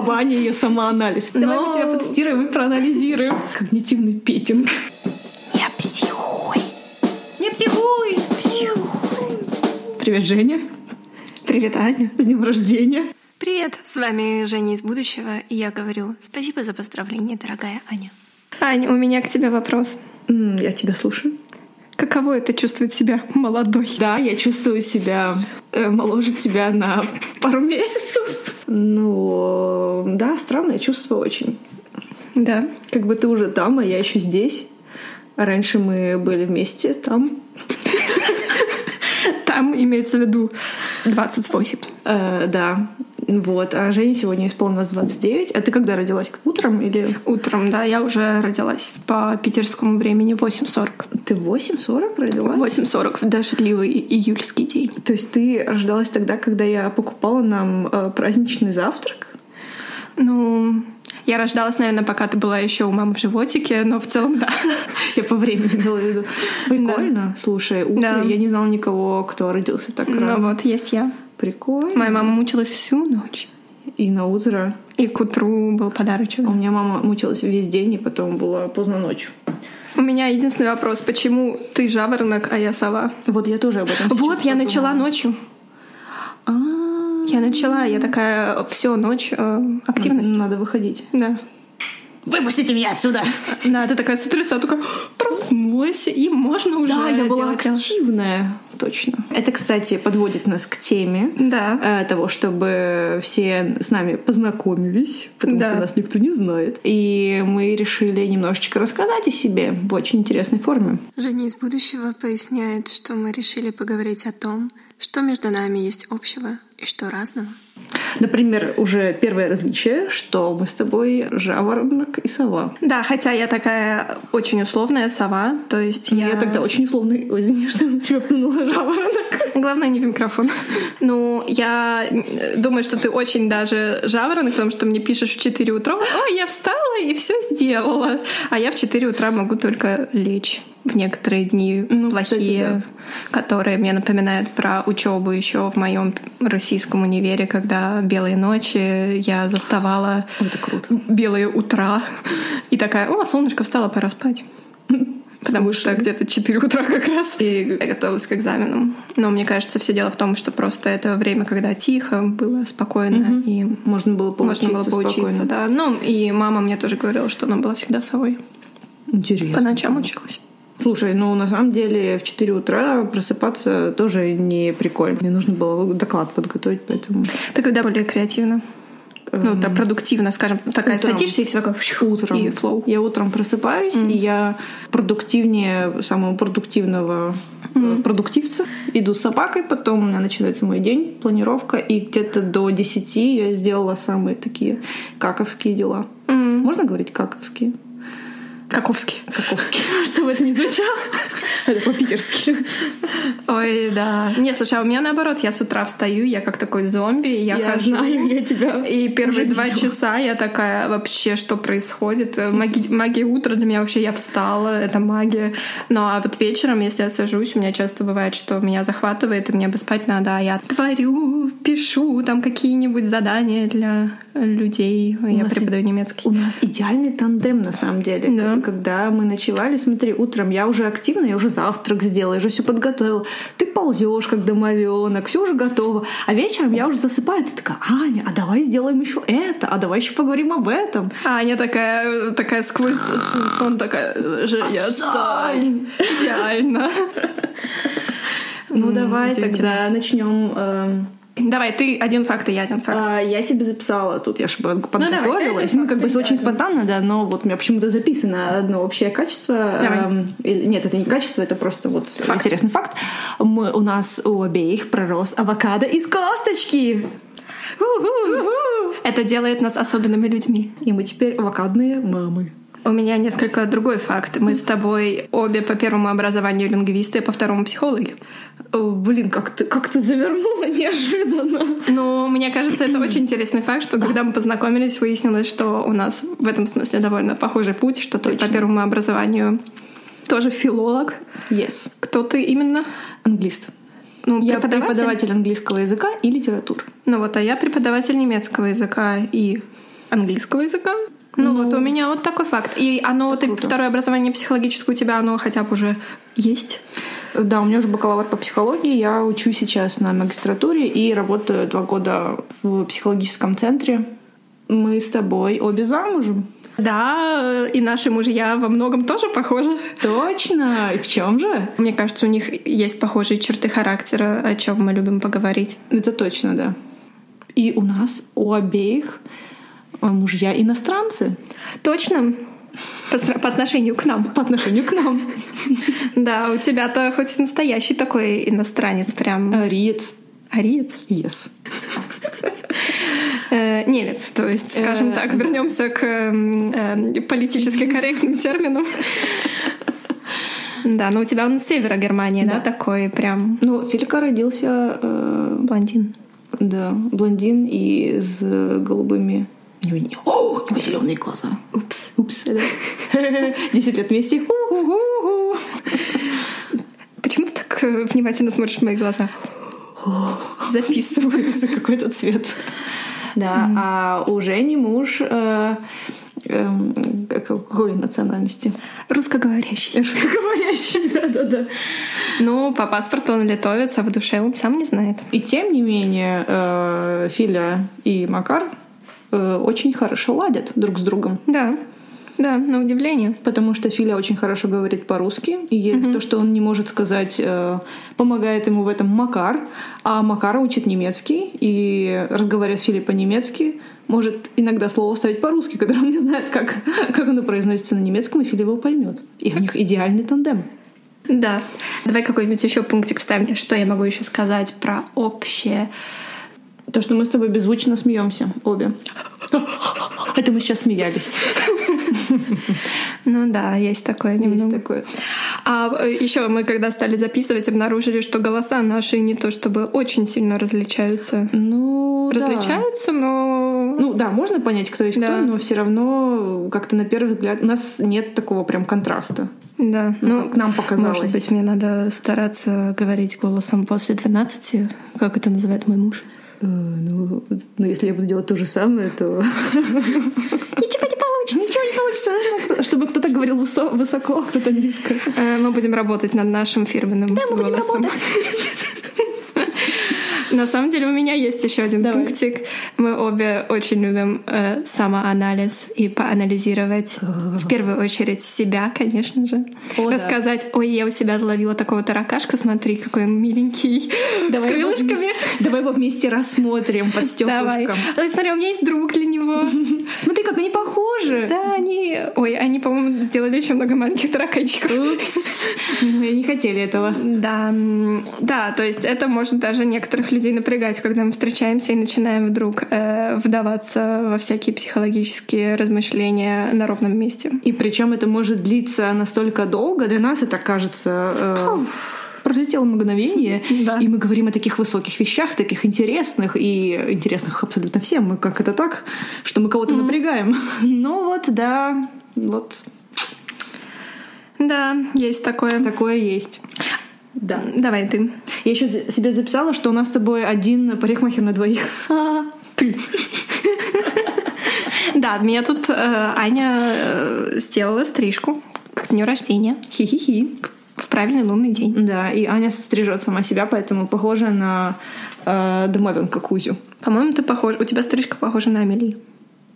Бабаня и самоанализ. Давай мы тебя потестируем и проанализируем. Когнитивный петинг. Я психуй. Не психуй! Привет, Женя. Привет, Аня. С днем рождения. Привет, с вами Женя из будущего, и я говорю спасибо за поздравление, дорогая Аня. Ань, у меня к тебе вопрос. Я тебя слушаю. Каково это чувствовать себя молодой? Да, я чувствую себя э, моложе тебя на пару месяцев. Ну, да, странное чувство очень. Да. Как бы ты уже там, а я еще здесь. А Раньше мы были вместе там. Там имеется в виду 28. Э, да. Вот. А Жене сегодня исполнилось 29. А ты когда родилась? Утром или... Утром, да, я уже родилась по питерскому времени 8.40. Ты в 8.40 родилась? 8.40 в дождливый июльский день. То есть ты рождалась тогда, когда я покупала нам э, праздничный завтрак? Ну, я рождалась, наверное, пока ты была еще у мамы в животике, но в целом да. Я по времени имела в виду. Прикольно. Слушай, утро. Да. Я не знала никого, кто родился так рано. Ну вот, есть я. Прикольно. Моя мама мучилась всю ночь. И на утро. И к утру был подарочек. У меня мама мучилась весь день, и потом было поздно ночью. У меня единственный вопрос, почему ты жаворонок, а я сова? Вот я тоже об этом сейчас Вот, я подумала. начала ночью. А, Я начала, я такая, все, ночь, э, активность. Надо выходить. Да. Выпустите меня отсюда! Да, ты такая с утреца такая проснулась, и можно уже Да, я была активная. Точно. Это, кстати, подводит нас к теме Да. э, того, чтобы все с нами познакомились, потому Да. что нас никто не знает. И мы решили немножечко рассказать о себе в очень интересной форме. Женя из будущего поясняет, что мы решили поговорить о том, что между нами есть общего и что разного. Например, уже первое различие, что мы с тобой жаворонок и сова. Да, хотя я такая очень условная сова, то есть я... Я тогда очень условный... Извини, что на тебя плюнула жаворонок. Главное, не в микрофон. Ну, я думаю, что ты очень даже жаворонок, потому что мне пишешь в 4 утра, ой, я встала и все сделала. А я в 4 утра могу только лечь в некоторые дни Ну, плохие, кстати, которые мне напоминают про учебу еще в моем российском универе, когда белые ночи я заставала Это круто. белые утра и такая, о, солнышко встало, пора спать. Потому что где-то 4 утра как раз. И я готовилась к экзаменам. Но мне кажется, все дело в том, что просто это время, когда тихо, было спокойно, и Можно было поучиться можно было поучиться, спокойно. да. Ну, и мама мне тоже говорила, что она была всегда совой. Интересно. По ночам училась. Слушай, ну на самом деле в 4 утра просыпаться тоже не прикольно. Мне нужно было доклад подготовить, поэтому... Ты когда более креативно? Ну, да, продуктивно, скажем. Такая Утром. садишься и все такое Утром. и флоу. Я утром просыпаюсь, и я продуктивнее самого продуктивного э, продуктивца. Иду с собакой, потом у меня начинается мой день, планировка, и где-то до 10 я сделала самые такие каковские дела. Можно говорить каковские? Каковский. Каковские. Чтобы это не звучало. Это по-питерски. Ой, да. Не, слушай, а у меня наоборот, я с утра встаю, я как такой зомби, я, Я хожу. знаю, я тебя И первые два видела. часа я такая, вообще, что происходит? Э, Маги- магия утра для меня вообще, я встала, это магия. Ну а вот вечером, если я сажусь, у меня часто бывает, что меня захватывает, и мне бы спать надо, а я творю, пишу там какие-нибудь задания для людей. я нас преподаю немецкий. У нас идеальный тандем, на самом деле. Да. Когда мы ночевали, смотри, утром я уже активна, я уже завтрак сделала, я уже все подготовила. Ты ползешь, как домовенок, все уже готово. А вечером я уже засыпаю, ты такая, Аня, а давай сделаем еще это, а давай еще поговорим об этом. А Аня такая, такая сквозь сон такая, Женя, отстань. Идеально. Ну давай тогда начнем. Давай, ты один факт, и я один факт. а, я себе записала тут, я же давай, подготовилась. Ну, как бы очень да. спонтанно, да, но вот у меня почему-то записано одно общее качество. Давай. эм, нет, это не качество, это просто вот интересный факт. Мы, у нас у обеих пророс авокадо из косточки. У-ху. Это делает нас особенными людьми. И мы теперь авокадные мамы. У меня несколько другой факт. Мы с тобой обе по первому образованию лингвисты, по второму психологи. О, блин, как ты, как ты завернула неожиданно. Ну, мне кажется, это очень интересный факт, что когда мы познакомились, выяснилось, что у нас в этом смысле довольно похожий путь, что ты по первому образованию тоже филолог. Yes. Кто ты именно? Англист. Ну, Я преподаватель английского языка и литературы. Ну вот, а я преподаватель немецкого языка и английского языка. Ну, вот у меня вот такой факт. И оно, ты, круто. второе образование психологическое у тебя, оно хотя бы уже есть. Да, у меня уже бакалавр по психологии. Я учусь сейчас на магистратуре и работаю два года в психологическом центре. Мы с тобой обе замужем. Да, и наши мужья во многом тоже похожи. Точно! И в чем же? Мне кажется, у них есть похожие черты характера, о чем мы любим поговорить. Это точно, да. И у нас у обеих мужья иностранцы Точно. По, по отношению к нам. по отношению к нам. Да, у тебя-то хоть настоящий такой иностранец, прям Ариец. ариец. Yes. Э, немец, то есть, скажем Э, так, вернемся к эм, э, политически корректным терминам. Да, но у тебя он с севера Германии, да, такой прям Ну, Филька родился, э, блондин. да, блондин и с голубыми... У него, не- О, у него зеленые глаза. Упс. Упс. Десять лет вместе. Почему ты так э, внимательно смотришь в мои глаза? Записываю. Записывай какой-то цвет. Да, а у Жени муж э, эм, какой национальности? Русскоговорящий. Русскоговорящий, да-да-да. Ну, по паспорту он литовец, а в душе он сам не знает. И тем не менее, э, Филя и Макар очень хорошо ладят друг с другом. Да, да, на удивление. Потому что Филя очень хорошо говорит по-русски, и то, что он не может сказать, э, помогает ему в этом Макар, а Макар учит немецкий, и разговаривая с Филей по-немецки, может иногда слово ставить по-русски, которое он не знает, как, как оно произносится на немецком, и Филя его поймет. И у них идеальный тандем. Да. Давай какой-нибудь еще пунктик вставим. Что я могу еще сказать про общее? То, что мы с тобой беззвучно смеемся обе. Это мы сейчас смеялись. Ну да, есть такое Есть такое. А еще мы, когда стали записывать, обнаружили, что голоса наши не то чтобы очень сильно различаются. Ну. Различаются, но... Ну да, можно понять, кто есть кто, но все равно как-то на первый взгляд у нас нет такого прям контраста. Да, ну, как нам показалось. Может быть, мне надо стараться говорить голосом после 12, как это называет мой муж. Э, ну, ну, если я буду делать то же самое, то Ничего не получится. ничего не получится. Нужно, чтобы кто-то говорил высо- высоко, а кто-то низко. Э, Мы будем работать над нашим фирменным Да, мы будем работать. На самом деле у меня есть еще один Давай. пунктик. Мы обе очень любим э, самоанализ и поанализировать в первую очередь себя, конечно же. О, да. Рассказать, ой, я у себя ловила такого таракашка, смотри, какой он миленький, с его крылышками. вме- Давай его вместе рассмотрим под Давай. стеклышком. Ой, смотри, у меня есть друг для него. Смотри, как они похожи. Да, они... Ой, они, по-моему, сделали очень много маленьких тараканчиков. Мы не хотели этого. Да, да, то есть это может даже некоторых людей напрягать, когда мы встречаемся и начинаем вдруг э, вдаваться во всякие психологические размышления на ровном месте. И причем это может длиться настолько долго, для нас это кажется... э, Пролетело мгновение, Да. и мы говорим о таких высоких вещах, таких интересных, и интересных абсолютно всем. Мы как это так, что мы кого-то напрягаем. Ну вот, да, вот Да, есть такое. такое есть. Да. Давай ты. Я еще себе записала, что у нас с тобой один парикмахер на двоих. Ты. Да, меня тут э, Аня э, сделала стрижку к дню рождения Хи-хи-хи. в правильный лунный день. Да, и Аня стрижет сама себя, поэтому похожа на э, домовенка Кузю. По-моему, ты похож. У тебя стрижка похожа на Амелии.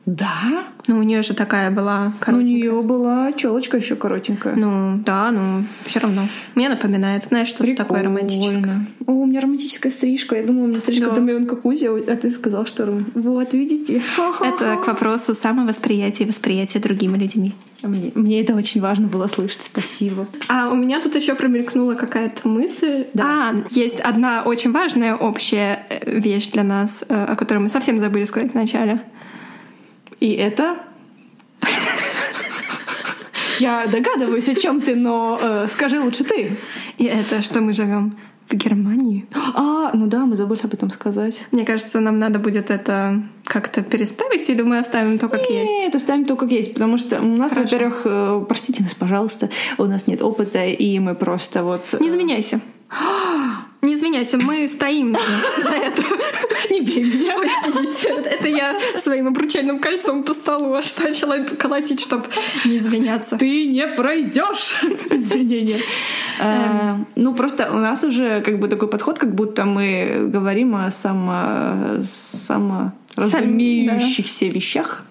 Да? Ну, у нее же такая была У коротенькая. нее была челочка еще коротенькая. Ну, да, ну, все равно. Мне напоминает, знаешь, что-то такое романтическое. Прикольно. О, у меня романтическая стрижка. Я думала, у меня стрижка Да. домовенка Кузя, а ты сказал, что ром- Вот, видите? Это к вопросу самовосприятия и восприятия другими людьми. Мне, мне это очень важно было слышать. Спасибо. А у меня тут еще промелькнула какая-то мысль. Да. А, есть одна очень важная общая э, вещь для нас, э, о которой мы совсем забыли сказать вначале. И это... Я догадываюсь, о чем ты, но э, скажи лучше ты. И это, что мы живем в Германии. А, ну да, мы забыли об этом сказать. Мне кажется, нам надо будет это как-то переставить, или мы оставим то, как есть. Нет, оставим то, как есть, потому что у нас, во-первых, э, простите нас, пожалуйста, у нас нет опыта, и мы просто вот... э, Не извиняйся. Не извиняйся, мы стоим за это. Не бей меня. Извините, это я своим обручальным кольцом по столу аж начала колотить, чтобы не извиняться. Ты не пройдешь извинения. А, ну, просто у нас уже как бы такой подход, как будто мы говорим о само... разумеющихся вещах.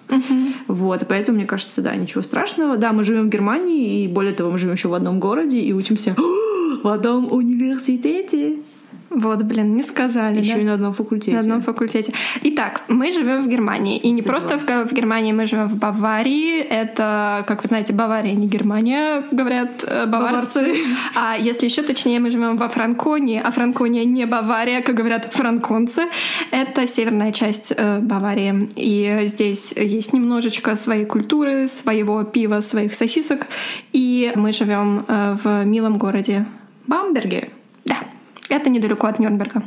Вот, поэтому, мне кажется, да, ничего страшного. Да, мы живем в Германии, и более того, мы живем еще в одном городе и учимся в одном университете. Вот, блин, не сказали. Еще да? и на одном факультете. На одном факультете. Итак, мы живем в Германии. И не Ты просто в, в Германии, мы живем в Баварии. Это, как вы знаете, Бавария, не Германия, говорят э, баварцы. баварцы. А если еще точнее, мы живем во Франконии, а Франкония не Бавария, как говорят франконцы. Это северная часть э, Баварии. И здесь есть немножечко своей культуры, своего пива, своих сосисок. И мы живем э, в милом городе Бамберге. Да. Это недалеко от Нюрнберга.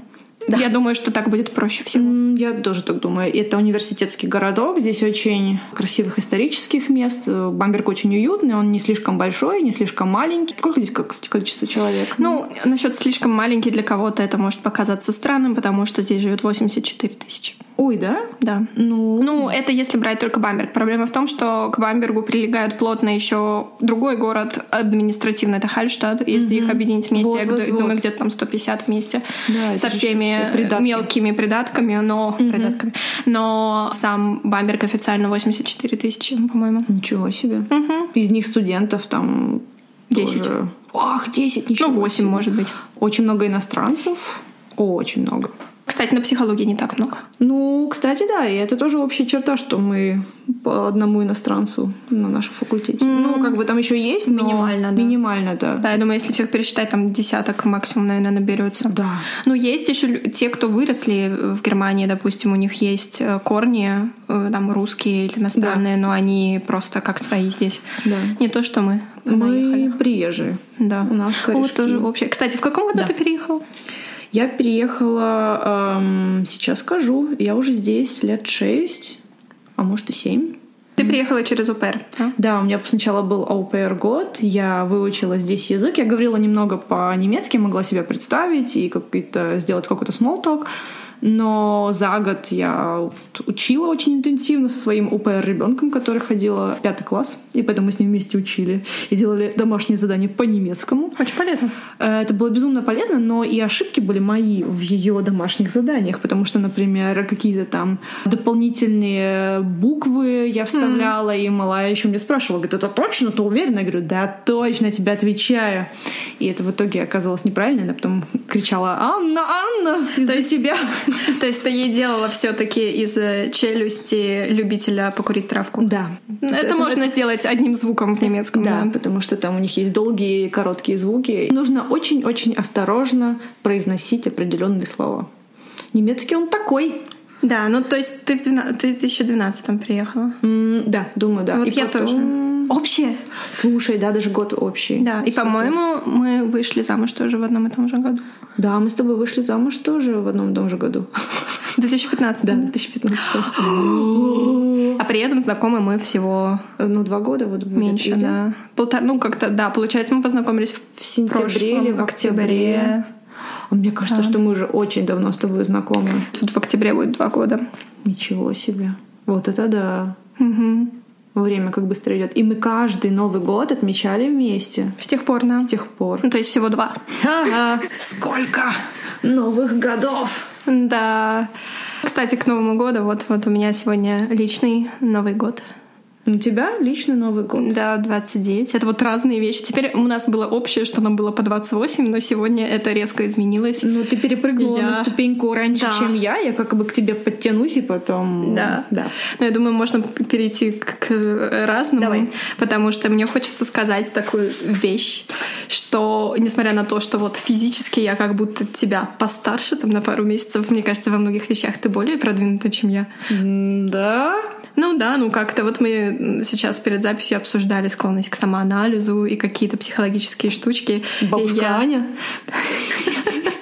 Да. Я думаю, что так будет проще всего. Я тоже так думаю. Это университетский городок. Здесь очень красивых исторических мест. Бамберг очень уютный, он не слишком большой, не слишком маленький. Сколько здесь кстати, количество человек? Ну, насчет слишком маленький для кого-то это может показаться странным, потому что здесь живет 84 тысячи. Ой, да? Да. Ну... ну, это если брать только Бамберг. Проблема в том, что к Бамбергу прилегают плотно еще другой город административно, это Хальштадт. Если угу. их объединить вместе, вот, я вот, думаю, вот. где-то там 150 вместе да, со всеми придатки. мелкими придатками, но угу. придатками. Но сам Бамберг официально 84 тысячи, по-моему. Ничего себе. Угу. Из них студентов там 10. Тоже... Ох, 10, ничего Ну, 8, себе. может быть. Очень много иностранцев. Очень много. Кстати, на психологии не так много. Ну, кстати, да, и это тоже общая черта, что мы по одному иностранцу на нашем факультете. Mm. Ну, как бы там еще есть, но минимально, да. Минимально, да. Да, я думаю, если всех пересчитать, там десяток максимум, наверное, наберется. Да. Ну, есть еще те, кто выросли в Германии, допустим, у них есть э, корни, э, там русские или иностранные, да. но они просто как свои здесь. Да. Не то, что мы. Мы наехали. приезжие. Да. У нас Вот тоже общее. Кстати, в каком году да. ты переехал? Я переехала, эм, сейчас скажу, я уже здесь лет шесть, а может и семь. Ты приехала через УПР, да? Да, у меня сначала был ОПР год, я выучила здесь язык, я говорила немного по-немецки, могла себя представить и какой-то сделать какой-то small talk, но за год я учила очень интенсивно со своим УПР ребенком, который ходила в пятый класс, и поэтому мы с ним вместе учили и делали домашние задания по немецкому. Очень полезно. Э, это было безумно полезно, но и ошибки были мои в ее домашних заданиях, потому что, например, какие-то там дополнительные буквы я вставляла, mm. и малая еще мне спрашивала, говорит, это точно, ты уверена? Я говорю, да, точно, тебе отвечаю. И это в итоге оказалось неправильно, она потом кричала, Анна, Анна, из-за тебя. То есть ты ей делала все-таки из челюсти любителя покурить травку? Да. Это, это можно сделать одним звуком в немецком. Да, потому что там у них есть долгие и короткие звуки. Нужно очень-очень осторожно произносить определенные слова. Немецкий он такой. Да, ну то есть ты в 2012 приехала? Mm, да, думаю, да. Вот и я потом... тоже. Общее? Слушай, да, даже год общий. Да, и, по-моему, мы вышли замуж тоже в одном и том же году. Да, мы с тобой вышли замуж тоже в одном и том же году. В 2015. Да, 2015. а при этом знакомы мы всего... Ну, два года вот Меньше, или? да. Полтора, ну, как-то, да, получается, мы познакомились в сентябре или в октябре. А мне кажется, да. что мы уже очень давно с тобой знакомы. Тут в октябре будет два года. Ничего себе. Вот это да. Угу. Время как быстро идет. И мы каждый Новый год отмечали вместе. С тех пор, да. С тех пор. Ну, то есть всего два. Сколько новых годов! Да. Кстати, к Новому году, вот, вот у меня сегодня личный Новый год. У тебя личный Новый год? Да, 29. Это вот разные вещи. Теперь у нас было общее, что нам было по 28, но сегодня это резко изменилось. Ну, ты перепрыгнула я... на ступеньку раньше, да. чем я. Я как бы к тебе подтянусь и потом... Да. да. Но я думаю, можно перейти к, к разному. Давай. Потому что мне хочется сказать такую вещь, что несмотря на то, что вот физически я как будто тебя постарше, там на пару месяцев, мне кажется, во многих вещах ты более продвинута, чем я. Да? Ну да, ну как-то вот мы сейчас перед записью обсуждали склонность к самоанализу и какие-то психологические штучки. Бабушка я... Аня?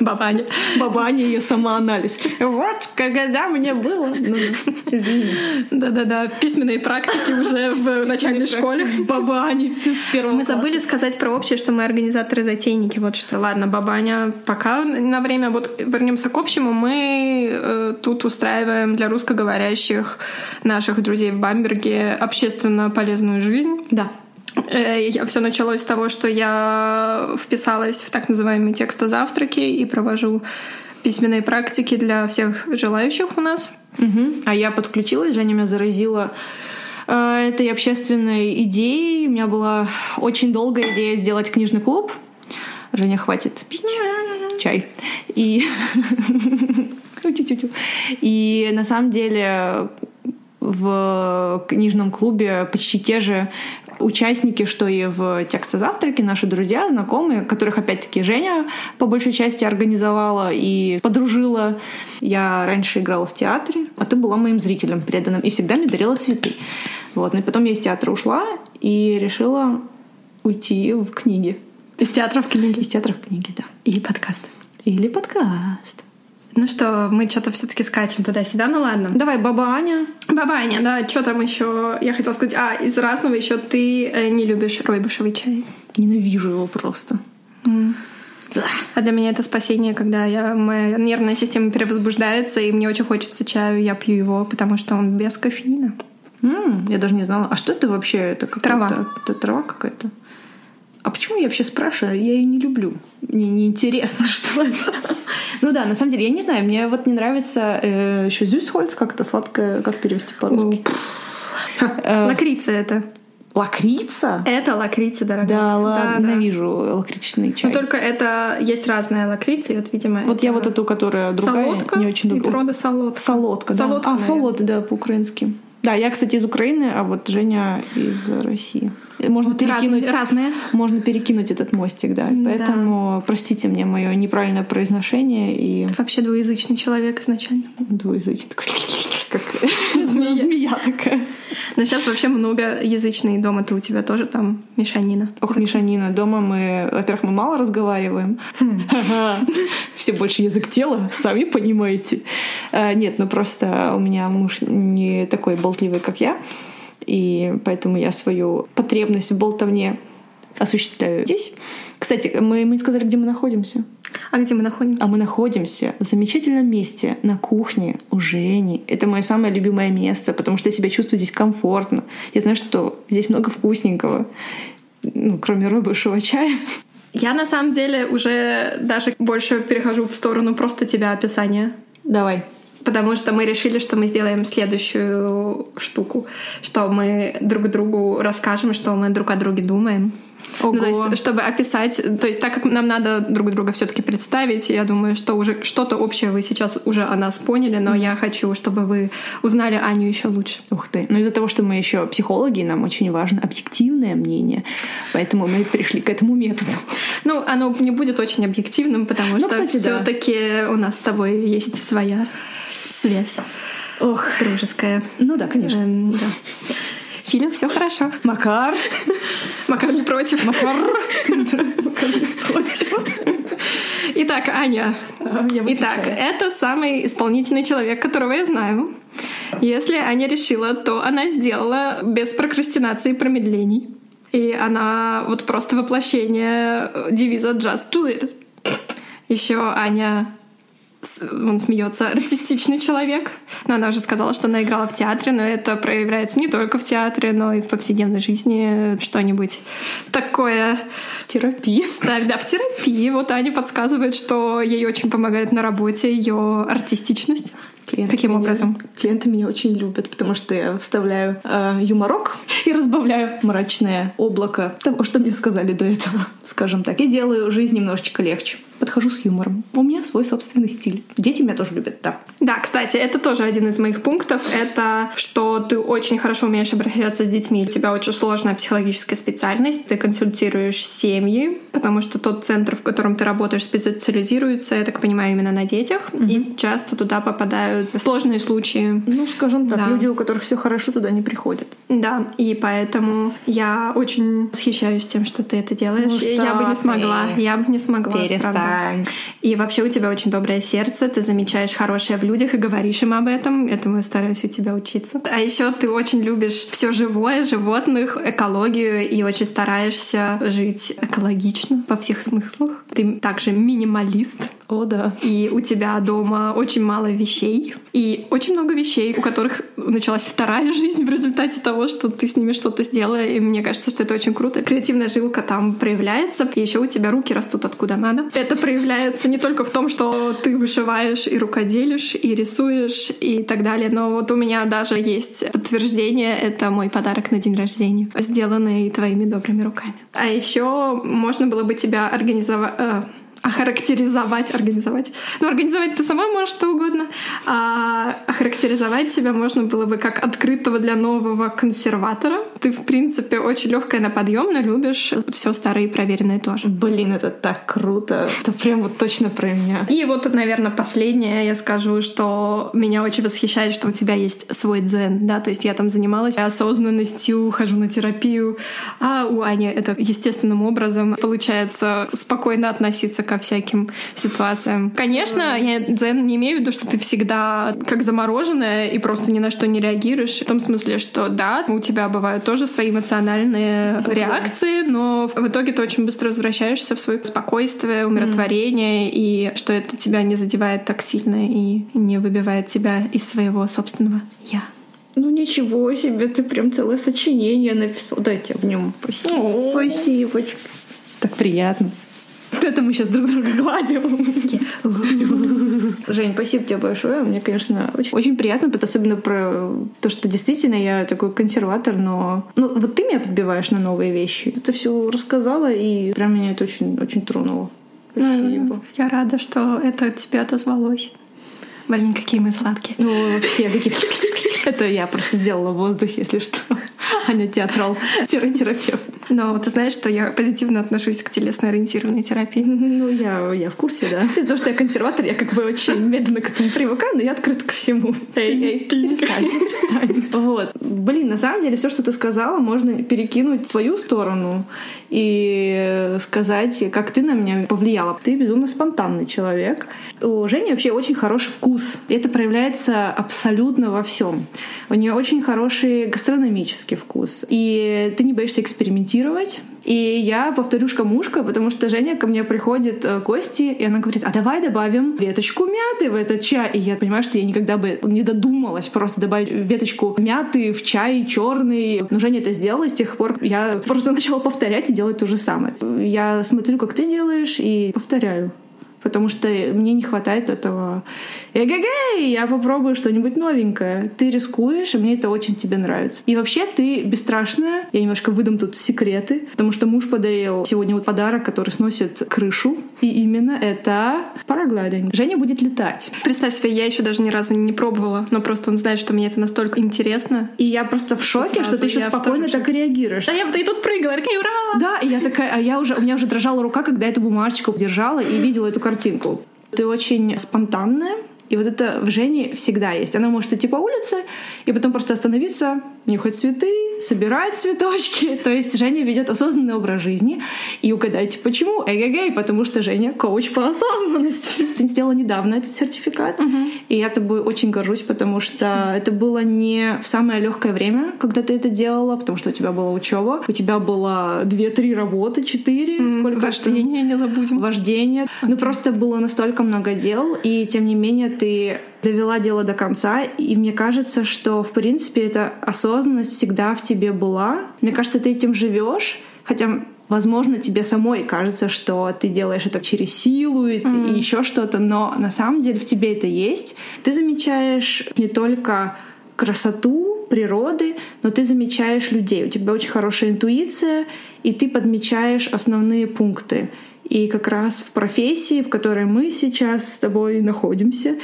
Бабаня. Бабаня и самоанализ. Вот, когда мне было... Ну, извини. Да-да-да, письменные практики уже в начальной школе. Бабани с первого Мы забыли сказать про общее, что мы организаторы-затейники. Вот что. Ладно, бабаня, пока на время. Вот вернемся к общему. Мы э, тут устраиваем для русскоговорящих наших друзей в Бамберге общественно полезную жизнь. Да. Э, Я все началось с того, что я вписалась в так называемые текстозавтраки и провожу письменные практики для всех желающих у нас. Мгм. А я подключилась, Женя меня заразила э, этой общественной идеей. У меня была очень долгая идея сделать книжный клуб. Женя, хватит пить чай. И... Тю-тю-тю. И на самом деле в книжном клубе почти те же участники, что и в текстозавтраке, наши друзья, знакомые, которых опять-таки Женя по большей части организовала и подружила. Я раньше играла в театре, а ты была моим зрителем преданным и всегда мне дарила цветы. Вот. Ну и потом я из театра ушла и решила уйти в книги. Из театра в книги. Из театра в книги, да. Или подкаст. Или подкаст. Ну что, мы что-то все-таки скачем туда-сюда, ну ладно. Давай, баба Аня. Баба Аня, да, что там еще? Я хотела сказать, а, из разного еще ты э, не любишь ройбушевый чай. Ненавижу его просто. А для меня это спасение, когда я, моя нервная система перевозбуждается, и мне очень хочется чаю, я пью его, потому что он без кофеина. М, я даже не знала. А что это вообще? Это Трава. Это трава какая-то? А почему я вообще спрашиваю? Я ее не люблю. Мне неинтересно, что это. Ну да, на самом деле, я не знаю, мне вот не нравится э, еще зюсхольц, как это сладкое, как перевести по-русски? Э, Лакрица это. Лакрица? Это лакрица, дорогая. Да, ладно, да. ненавижу лакричный чай. Но только это есть разная лакрица, и вот, видимо, Вот я вот эту, которая другая, солодка, не очень люблю. Рода солодка. Солодка, да. Солодка, а, наверное. солод, да, по-украински. Да, я, кстати, из Украины, а вот Женя из России. Можно Вот перекинуть, разные- разные. можно перекинуть этот мостик, да. Да. Поэтому простите мне мое неправильное произношение и Вообще двуязычный человек изначально. двуязычный такой, как змея такая. Но сейчас вообще многоязычный дома-то у тебя тоже там мешанина. Ох, Мишанина, дома мы, во-первых, мы мало разговариваем. Все больше язык тела, сами понимаете. А, Нет, ну просто у меня муж не такой болтливый, как я. И поэтому я свою потребность в болтовне осуществляю здесь. Кстати, мы, мы сказали, где мы находимся. А где мы находимся? А мы находимся в замечательном месте на кухне у Жени. Это мое самое любимое место, потому что я себя чувствую здесь комфортно. Я знаю, что здесь много вкусненького. Ну, кроме рыбышего чая. Я на самом деле уже даже больше перехожу в сторону просто тебя описания. Давай. Потому что мы решили, что мы сделаем следующую штуку, что мы друг другу расскажем, что мы друг о друге думаем. Ну, то Ого. есть, чтобы описать, то есть, так как нам надо друг друга все-таки представить, я думаю, что уже что-то общее вы сейчас уже о нас поняли, но я хочу, чтобы вы узнали Аню еще лучше. Ух ты. Но из-за того, что мы еще психологи, нам очень важно объективное мнение. Поэтому мы пришли к этому методу. Ну, оно не будет очень объективным, потому Ну, что кстати, да. все-таки у нас с тобой есть своя связь Ох. дружеская. Ну да, конечно. Эм, да. Филя, все хорошо. Макар. Макар не против. Макар. Итак, Аня. Я Итак, выключаю. это самый исполнительный человек, которого я знаю. Если Аня решила, то она сделала без прокрастинации и промедлений. И она вот просто воплощение девиза «Just do it». Еще Аня он смеется, артистичный человек. Но она уже сказала, что она играла в театре, но это проявляется не только в театре, но и в повседневной жизни. Что-нибудь такое Терапия. Ставь, да, в терапии. Вот Аня подсказывает, что ей очень помогает на работе ее артистичность. Клиенты Каким меня- образом? Клиенты меня очень любят, потому что я вставляю э, юморок и разбавляю мрачное облако того, что мне сказали до этого, скажем так. И делаю жизнь немножечко легче. Подхожу с юмором. У меня свой собственный стиль. Дети меня тоже любят, да. Да, кстати, это тоже один из моих пунктов. Это что ты очень хорошо умеешь обращаться с детьми. У тебя очень сложная психологическая специальность. Ты консультируешь семьи, потому что тот центр, в котором ты работаешь, специализируется, я так понимаю, именно на детях. И часто туда попадают сложные случаи. Ну, скажем так, Да. люди, у которых все хорошо, туда не приходят. Да, и поэтому я очень восхищаюсь тем, что ты это делаешь. Ну И я бы не что смогла. Я бы не смогла. правда. И вообще у тебя очень доброе сердце, ты замечаешь хорошее в людях и говоришь им об этом. Этому я стараюсь у тебя учиться. А еще ты очень любишь все живое, животных, экологию и очень стараешься жить экологично во всех смыслах. Ты также минималист. О, да. И у тебя дома очень мало вещей. И очень много вещей, у которых началась вторая жизнь в результате того, что ты с ними что-то сделала. И мне кажется, что это очень круто. Креативная жилка там проявляется. И еще у тебя руки растут откуда надо. Это проявляется не только в том, что ты вышиваешь и рукоделишь, и рисуешь, и так далее. Но вот у меня даже есть подтверждение. Это мой подарок на день рождения, сделанный твоими добрыми руками. А еще можно было бы тебя организовать э, охарактеризовать, организовать. Ну, организовать ты сама можешь что угодно. А охарактеризовать тебя можно было бы как открытого для нового консерватора. Ты, в принципе, очень легкая на подъем, но любишь все старое и проверенное тоже. Блин, это так круто. Это прям вот точно про меня. И вот, наверное, последнее я скажу, что меня очень восхищает, что у тебя есть свой дзен, да, то есть я там занималась осознанностью, хожу на терапию, а у Ани это естественным образом получается спокойно относиться ко всяким ситуациям. Конечно, я дзен не имею в виду, что ты всегда как замороженная и просто ни на что не реагируешь. В том смысле, что да, у тебя бывают тоже свои эмоциональные да. реакции, но в итоге ты очень быстро возвращаешься в свое спокойствие, умиротворение, mm. и что это тебя не задевает так сильно и не выбивает тебя из своего собственного «я». Ну ничего себе, ты прям целое сочинение написал. Дайте обнем. Спасибо. Спасибо. Так приятно. Это мы сейчас друг друга гладим. Жень, спасибо тебе большое. Мне, конечно, очень, очень приятно, особенно про то, что действительно я такой консерватор, но... Ну, вот ты меня подбиваешь на новые вещи. Ты все рассказала, и прям меня это очень, очень тронуло. Спасибо. Я рада, что это от тебя отозвалось. Блин, какие мы сладкие. Ну, вообще, какие Это я просто сделала воздух, если что. Аня театрал, терапевт. Но ты знаешь, что я позитивно отношусь к телесно-ориентированной терапии? Ну, я, я в курсе, да. Из-за того, что я консерватор, я как бы очень медленно к этому привыкаю, но я открыта ко всему. Эй, эй, перестань, перестань. Вот. Блин, на самом деле, все, что ты сказала, можно перекинуть в твою сторону и сказать, как ты на меня повлияла. Ты безумно спонтанный человек. У Жени вообще очень хороший вкус. И это проявляется абсолютно во всем. У нее очень хороший гастрономический вкус. И ты не боишься экспериментировать. И я повторюшка-мушка, потому что Женя ко мне приходит э, гости, и она говорит, а давай добавим веточку мяты в этот чай. И я понимаю, что я никогда бы не додумалась просто добавить веточку мяты в чай черный. Но Женя это сделала, с тех пор я просто начала повторять и делать то же самое. Я смотрю, как ты делаешь, и повторяю потому что мне не хватает этого эгегей, я попробую что-нибудь новенькое. Ты рискуешь, и мне это очень тебе нравится. И вообще ты бесстрашная. Я немножко выдам тут секреты, потому что муж подарил сегодня вот подарок, который сносит крышу. И именно это параглайдинг. Женя будет летать. Представь себе, я еще даже ни разу не пробовала, но просто он знает, что мне это настолько интересно. И я просто в шоке, что ты еще спокойно так реагируешь. Да я и тут прыгала, такая, ура! Да, и я такая, а я уже, у меня уже дрожала рука, когда эту бумажечку держала и видела эту картинку. Ты очень спонтанная, и вот это в Жене всегда есть. Она может идти по улице и потом просто остановиться, нюхать цветы, собирать цветочки. То есть Женя ведет осознанный образ жизни. И угадайте, почему? Эгегей, потому что Женя коуч по осознанности. Ты сделала недавно этот сертификат. Угу. И я тобой очень горжусь, потому что Спасибо. это было не в самое легкое время, когда ты это делала, потому что у тебя была учеба, у тебя было две-три работы, четыре. Mm, сколько вождение, не забудем. Вождение. Okay. Ну просто было настолько много дел, и тем не менее ты довела дело до конца, и мне кажется, что, в принципе, эта осознанность всегда в тебе была. Мне кажется, ты этим живешь, хотя Возможно, тебе самой кажется, что ты делаешь это через силу и, mm. и еще что-то, но на самом деле в тебе это есть. Ты замечаешь не только красоту природы, но ты замечаешь людей. У тебя очень хорошая интуиция, и ты подмечаешь основные пункты. И как раз в профессии, в которой мы сейчас с тобой находимся,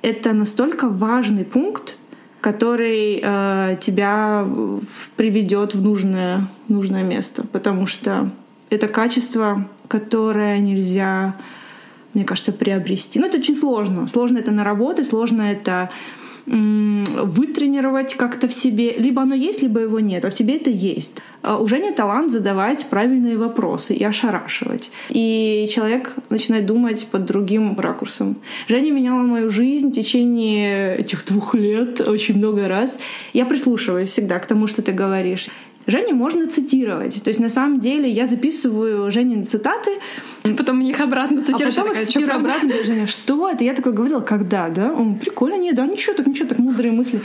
это настолько важный пункт, который э, тебя приведет в нужное, нужное место, потому что это качество, которое нельзя, мне кажется, приобрести. Ну, это очень сложно. Сложно это наработать, сложно это вытренировать как-то в себе. Либо оно есть, либо его нет, а в тебе это есть. А уже не талант задавать правильные вопросы и ошарашивать. И человек начинает думать под другим ракурсом. Женя меняла мою жизнь в течение этих двух лет очень много раз. Я прислушиваюсь всегда к тому, что ты говоришь. Женю можно цитировать. То есть на самом деле я записываю Женины цитаты, потом их обратно цитирую. А потом их цитирую обратно. Женя, что это? Я такое говорила, когда, да? Он, прикольно, нет, да, ничего так, ничего так, мудрые мысли.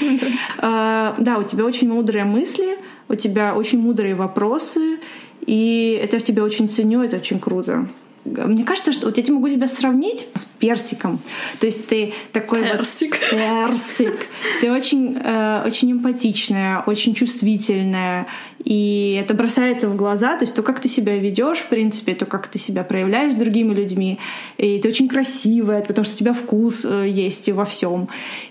а, да, у тебя очень мудрые мысли, у тебя очень мудрые вопросы, и это в тебе очень ценю, это очень круто. Мне кажется, что вот я могу тебя сравнить с персиком. То есть ты такой персик. вот персик. Ты очень, э, очень эмпатичная, очень чувствительная, и это бросается в глаза. То есть то, как ты себя ведешь, в принципе, то, как ты себя проявляешь с другими людьми, и ты очень красивая, потому что у тебя вкус э, есть во всем.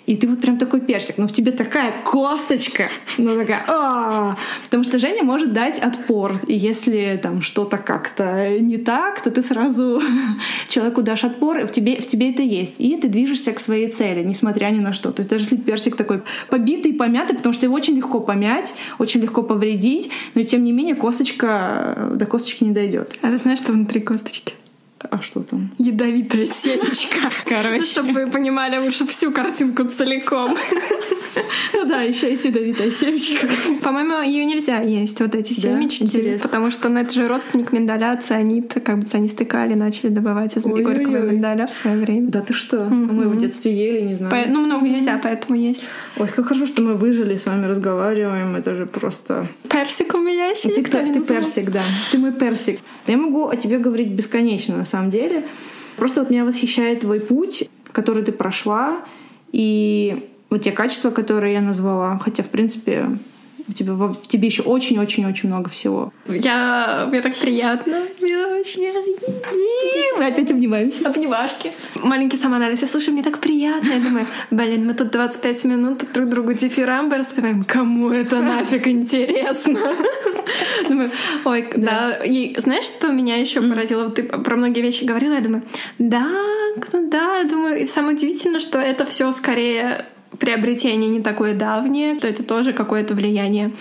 И ты вот прям такой персик, но в тебе такая косточка, ну такая, а потому что Женя может дать отпор, и если там что-то как-то не так, то ты сразу человеку дашь отпор, в тебе в тебе это есть. И ты движешься к своей цели, несмотря ни на что. То есть даже если персик такой побитый, помятый, потому что его очень легко помять, очень легко повредить, но тем не менее косточка до косточки не дойдет. А ты знаешь, что внутри косточки? А что там? Ядовитая семечка. Короче. Чтобы вы понимали лучше всю картинку целиком. Ну да, еще и ядовитая семечка. По-моему, ее нельзя есть, вот эти семечки. Потому что ну, это же родственник миндаля, цианид. Как бы цианисты кали начали добывать из горького миндаля в свое время. Да ты что? Мы в детстве ели, не знаю. Ну, много нельзя, поэтому есть. Ой, как хорошо, что мы выжили, с вами разговариваем. Это же просто... Персик у меня еще Ты, ты персик, да. Ты мой персик. Я могу о тебе говорить бесконечно, самом деле. Просто вот меня восхищает твой путь, который ты прошла, и вот те качества, которые я назвала. Хотя, в принципе, у тебя, в тебе еще очень-очень-очень много всего. Я... Мне так приятно. Мне очень... Мы опять обнимаемся. Обнимашки. Маленький самоанализ. Я слышу, мне так приятно. Я думаю, блин, мы тут 25 минут друг другу дифирамбы распеваем. Кому это нафиг интересно? Думаю, ой, да. И знаешь, что меня еще поразило? Ты про многие вещи говорила, я думаю, да, ну да, думаю, и самое удивительное, что это все скорее приобретение не такое давнее, то это тоже какое-то влияние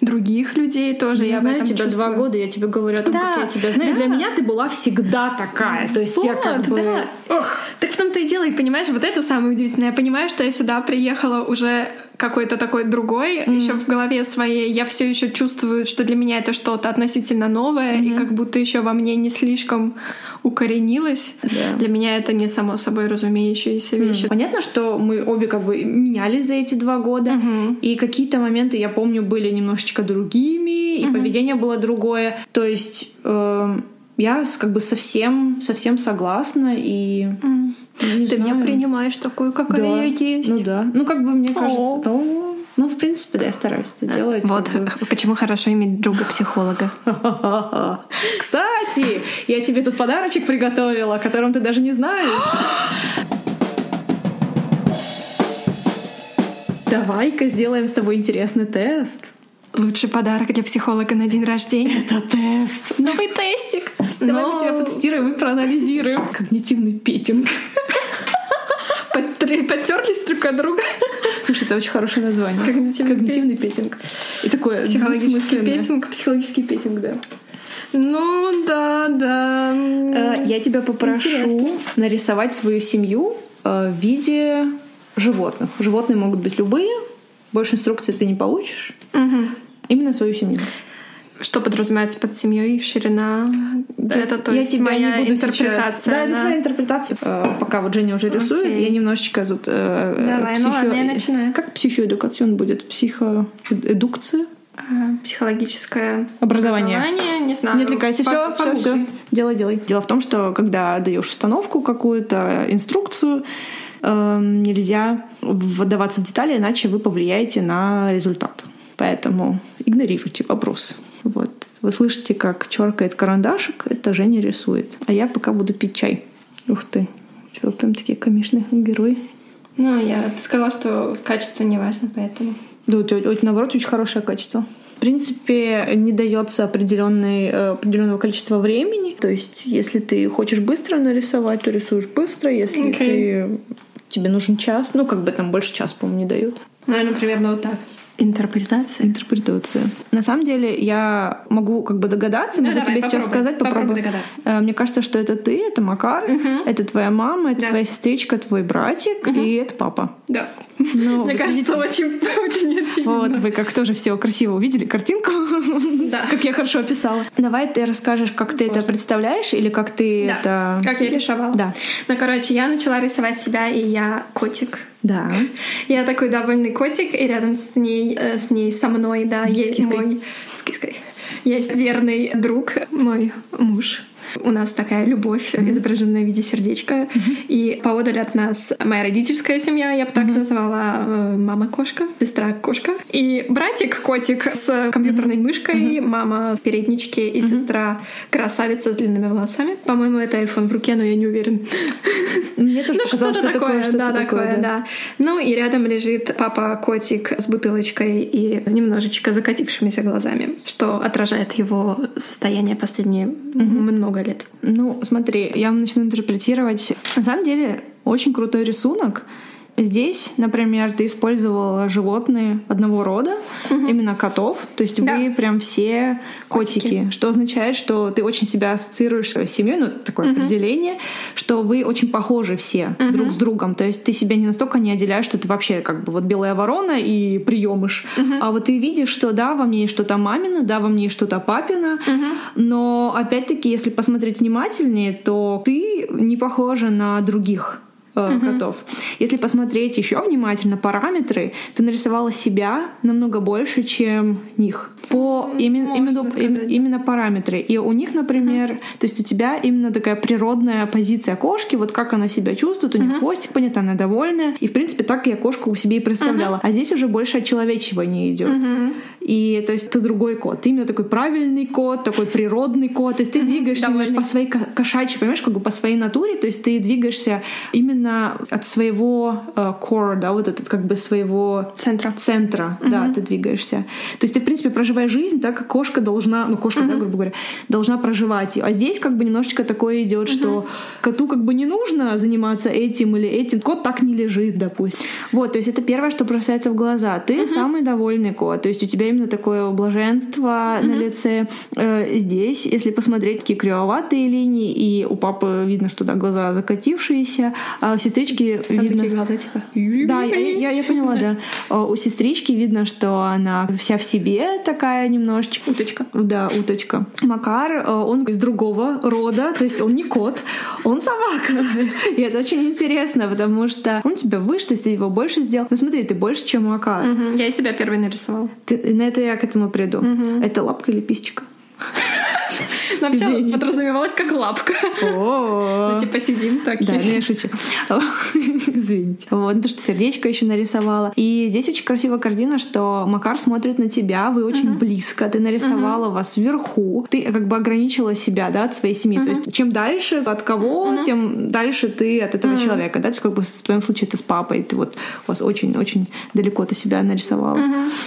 других людей тоже. Я, я знаю тебя чувствую. два года, я тебе говорю о том, Да, как я тебя знаю. да. Для меня ты была всегда такая. То есть я Вот, как бы... да. Так в том-то и дело, и понимаешь, вот это самое удивительное. Я понимаю, что я сюда приехала уже какой-то такой другой, еще в голове своей. Я все еще чувствую, что для меня это что-то относительно новое, и как будто еще во мне не слишком укоренилось. Да. Для меня это не само собой разумеющиеся вещи. Понятно, что мы обе как бы менялись за эти два года, и какие-то моменты, я помню, были немножечко другими, и поведение было другое. То есть эм, я как бы совсем, совсем согласна, и... ну, не Ты меня знаю. принимаешь такую, какая Да. я есть. Ну да. Ну как бы мне кажется, О. ну, ну, в принципе, да, я стараюсь это делать. Вот как бы. почему хорошо иметь друга-психолога. Кстати, я тебе тут подарочек приготовила, о котором ты даже не знаешь. Давай-ка сделаем с тобой интересный тест. Лучший подарок для психолога на день рождения. Это тест. Новый тестик. Давай Но мы тебя потестируем и проанализируем. Когнитивный петинг. потерлись друг от друга. Слушай, это очень хорошее название. Когнитивный Когнитивный петинг. И такое Психологический петинг. Психологический петинг, да. Ну да, да. Э, Я тебя попрошу Интересно. нарисовать свою семью э, в виде животных. Животные могут быть любые. Больше инструкций ты не получишь. Мгм. Именно свою семью. Что подразумевается под семьей? Ширина? Это то я есть тебя моя не буду сейчас- интерпретация. Да, это да? твоя интерпретация. Э, Пока вот Женя уже рисует, Окей. я немножечко тут... э, э, Давай, ну ладно, я начинаю. Как психоэдукацион будет? Психоэдукция? А, Психологическое образование. не знаю. Не отвлекайся, все, все, все. Делай, делай. Дело в том, что когда даешь установку какую-то, инструкцию, эм, нельзя вдаваться в детали, иначе вы повлияете на результат. Поэтому игнорируйте вопрос. Вот. Вы слышите, как черкает карандашик, это Женя рисует. А я пока буду пить чай. Ух ты. Чего прям такие комичные герои. Ну, я ты сказала, что качество не важно, поэтому. Да, у тебя, наоборот, очень хорошее качество. В принципе, не дается определенный, э, определенного количества времени. То есть, если ты хочешь быстро нарисовать, то рисуешь быстро. Если Окей. ты тебе нужен час. Ну, как бы там больше час, по-моему, не дают. Наверное, примерно вот так. Интерпретация. Интерпретация. На самом деле я могу как бы догадаться, Ну, могу давай, тебе сейчас попробуй. сказать, попробуй. Попробуй догадаться. Э, Мне кажется, что это ты, это Макар, это твоя мама, это Да. твоя сестричка, твой братик и это папа. Да. Ну, Мне вот кажется, очень, очень очевидно. Вот, вы как тоже все красиво увидели картинку, Да. как я хорошо описала. Давай ты расскажешь, как ты это представляешь, или как ты Да. это... Как я рисовала. Да. Ну, короче, я начала рисовать себя, и я котик. Да. Я такой довольный котик, и рядом с ней, э, с ней, со мной, да, есть киской. мой... С киской. Есть верный друг, мой муж. У нас такая любовь, изображенная в виде сердечка. И поодаль от нас моя родительская семья, я бы так назвала, э, мама-кошка, сестра-кошка. И братик-котик с компьютерной мышкой, мама в передничке и сестра красавица с длинными волосами. По-моему, это iPhone в руке, но я не уверен. Мне тоже Ну, показалось, что такое, что да, такое, да. Ну и рядом лежит папа-котик с бутылочкой и немножечко закатившимися глазами, что отражает его состояние последние много лет. Ну, смотри, я начну интерпретировать. На самом деле, очень крутой рисунок. Здесь, например, ты использовала животные одного рода, именно котов. То есть Да. вы прям все котики, Котики. что означает, что ты очень себя ассоциируешь с семьей, ну, такое определение, что вы очень похожи все друг с другом. То есть ты себя не настолько не отделяешь, что ты вообще как бы вот белая ворона и приемыш. А вот ты видишь, что да, во мне что-то мамино, да, во мне что-то папино, но опять-таки, если посмотреть внимательнее, то ты не похожа на других э, котов. Если посмотреть еще внимательно параметры, ты нарисовала себя намного больше, чем них. По можно именно, сказать, им- да. именно параметры. И у них, например, то есть у тебя именно такая природная позиция кошки, вот как она себя чувствует, у нее хвостик понятно, она довольная. И, в принципе, так я кошку у себе и представляла. А здесь уже больше от человечивания идет. И то есть ты другой кот. Ты именно такой правильный кот, такой природный кот. То есть ты двигаешься именно Довольный. по своей ко- кошачьей, понимаешь, как бы по своей натуре. То есть ты двигаешься именно от своего э, core, да, вот этот как бы своего Центра. центра, да, ты двигаешься. То есть ты, в принципе, проживаешь жизнь так, как кошка должна, ну, кошка, да, грубо говоря, должна проживать ее. А здесь как бы немножечко такое идет, что коту как бы не нужно заниматься этим или этим. Кот так не лежит, допустим. Вот, то есть это первое, что бросается в глаза. Ты самый довольный кот. То есть у тебя именно такое блаженство на лице. Э, здесь, если посмотреть, такие кривоватые линии, и у папы видно, что да, глаза закатившиеся, а у сестрички Там видно... такие глаза типа. Да, я, я- я поняла, да. У сестрички видно, что она вся в себе такая немножечко. Уточка. Да, уточка. Макар, э, он из другого рода, то есть он не кот, он собака. И это очень интересно, потому что он тебя выше, то есть ты его больше сделал. Ну смотри, ты больше, чем Макар. Мгм. Я и себя первой нарисовала. Ты- на это я к этому приду. Это лапка или писечка? Вообще Извините. подразумевалась как лапка. Ну, типа сидим Да, такие. ну я шучу. Извините. Вот, ну, то, что сердечко еще нарисовала. И здесь очень красивая картина, что Макар смотрит на тебя, вы очень близко, ты нарисовала вас вверху, ты как бы ограничила себя, да, от своей семьи. То есть чем дальше от кого, тем дальше ты от этого человека, да, то есть как бы в твоем случае это с папой, ты вот у вас очень-очень далеко ты себя нарисовала.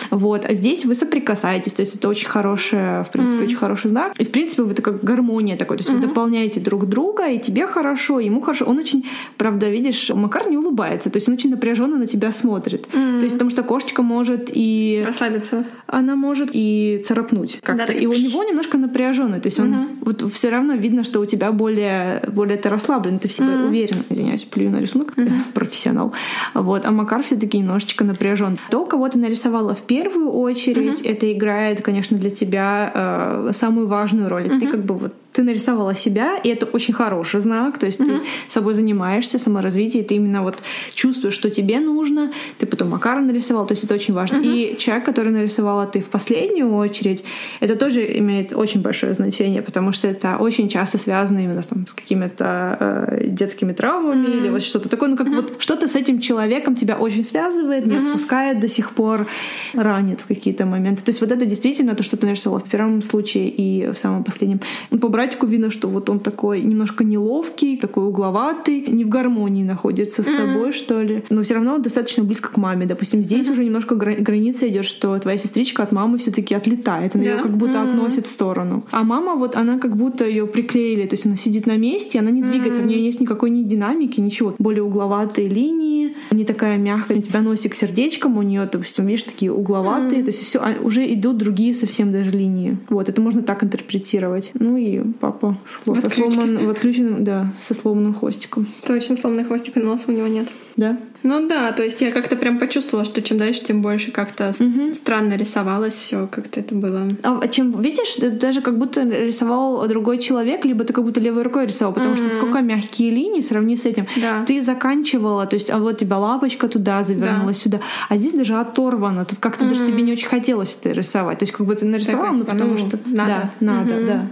Вот, а здесь вы соприкасаетесь, то есть это очень хорошее, в принципе, очень хороший знак. И в принципе вы это как гармония такой, то есть вы дополняете друг друга, и тебе хорошо, и ему хорошо. Он очень, правда, видишь, Макар не улыбается, то есть он очень напряженно на тебя смотрит. То есть потому что кошечка может и Расслабиться. она может и царапнуть как-то. Да, и у него немножко напряженный. То есть он вот все равно видно, что у тебя более, более ты расслаблен, ты в себе уверен. Извиняюсь, плюю на рисунок, профессионал. Вот. А Макар все-таки немножечко напряжен. То, кого ты нарисовала в первую очередь, это играет, конечно, для тебя э, самую важную роль. Ты как бы вот ты нарисовала себя, и это очень хороший знак, то есть ты собой занимаешься, саморазвитие, ты именно вот чувствуешь, что тебе нужно, ты потом Макара нарисовал, то есть это очень важно. И человек, который нарисовала ты в последнюю очередь, это тоже имеет очень большое значение, потому что это очень часто связано именно там, с какими-то э, детскими травмами или вот что-то такое, ну как вот что-то с этим человеком тебя очень связывает, не отпускает до сих пор, ранит в какие-то моменты. То есть вот это действительно то, что ты нарисовала в первом случае и в самом последнем. Ну, По братику видно, что вот он такой немножко неловкий, такой угловатый, не в гармонии находится с mm-hmm. собой, что ли. Но все равно достаточно близко к маме. Допустим, здесь mm-hmm. уже немножко гра- граница идет, что твоя сестричка от мамы все-таки отлетает, она yeah. ее как будто mm-hmm. относит в сторону. А мама вот она как будто ее приклеили, то есть она сидит на месте, она не двигается, mm-hmm. в нее есть никакой ни динамики, ничего. Более угловатые линии, не такая мягкая. У тебя носик сердечком, у нее, допустим, видишь, такие угловатые, mm-hmm. то есть все а, уже идут другие совсем даже линии. Вот это можно так интерпретировать. Ну и папа с, со сломан, в отключенном, да, со сломанным хвостиком. Точно сломанный хвостик, и носа у него нет. Да. Ну да, то есть я как-то прям почувствовала, что чем дальше, тем больше как-то угу. странно рисовалось все, как-то это было. А чем видишь, даже как будто рисовал другой человек, либо ты как будто левой рукой рисовал, потому угу. что сколько мягкие линии сравни с этим. Да. Ты заканчивала, то есть, а вот тебя лапочка туда завернулась да. сюда, а здесь даже оторвано. Тут как-то угу. даже тебе не очень хотелось это рисовать. То есть как бы ты нарисовала, так, ну, типа, потому ну, что надо, да, надо, угу. да.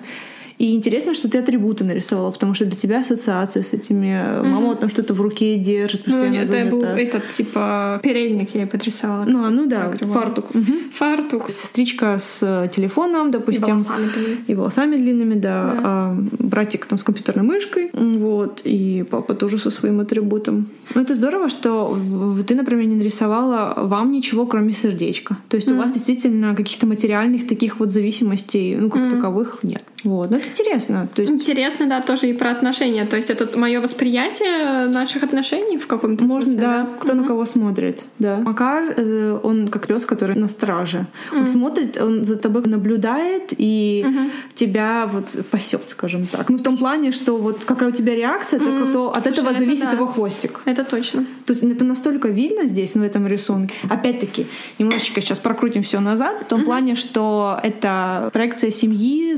И интересно, что ты атрибуты нарисовала, потому что для тебя ассоциация с этими. Mm-hmm. Мама там что-то в руке держит, постоянно ну, это занята. был этот, типа, передник я подрисовала. Ну, а, ну да, фартук. Угу. Фартук. Сестричка с э, телефоном, допустим. И волосами длинными. И волосами длинными, да. да. А братик там с компьютерной мышкой. Вот. И папа тоже со своим атрибутом. Ну, это здорово, что ты, например, не нарисовала вам ничего, кроме сердечка. То есть mm-hmm. у вас действительно каких-то материальных таких вот зависимостей, ну, как mm-hmm. таковых нет. Вот. Ну, это интересно. То есть... Интересно, да, тоже и про отношения. То есть это мое восприятие наших отношений в каком-то Можно, смысле, да, да? кто mm-hmm. на кого смотрит, да. Макар, э, он как пес, который на страже. Mm-hmm. Он смотрит, он за тобой наблюдает и mm-hmm. тебя вот пасет, скажем так. Ну, в том плане, что вот какая у тебя реакция, так то от Слушай, этого зависит да. его хвостик. Это точно. То есть это настолько видно здесь, в этом рисунке. Опять-таки, немножечко сейчас прокрутим все назад, в том mm-hmm. плане, что это проекция семьи.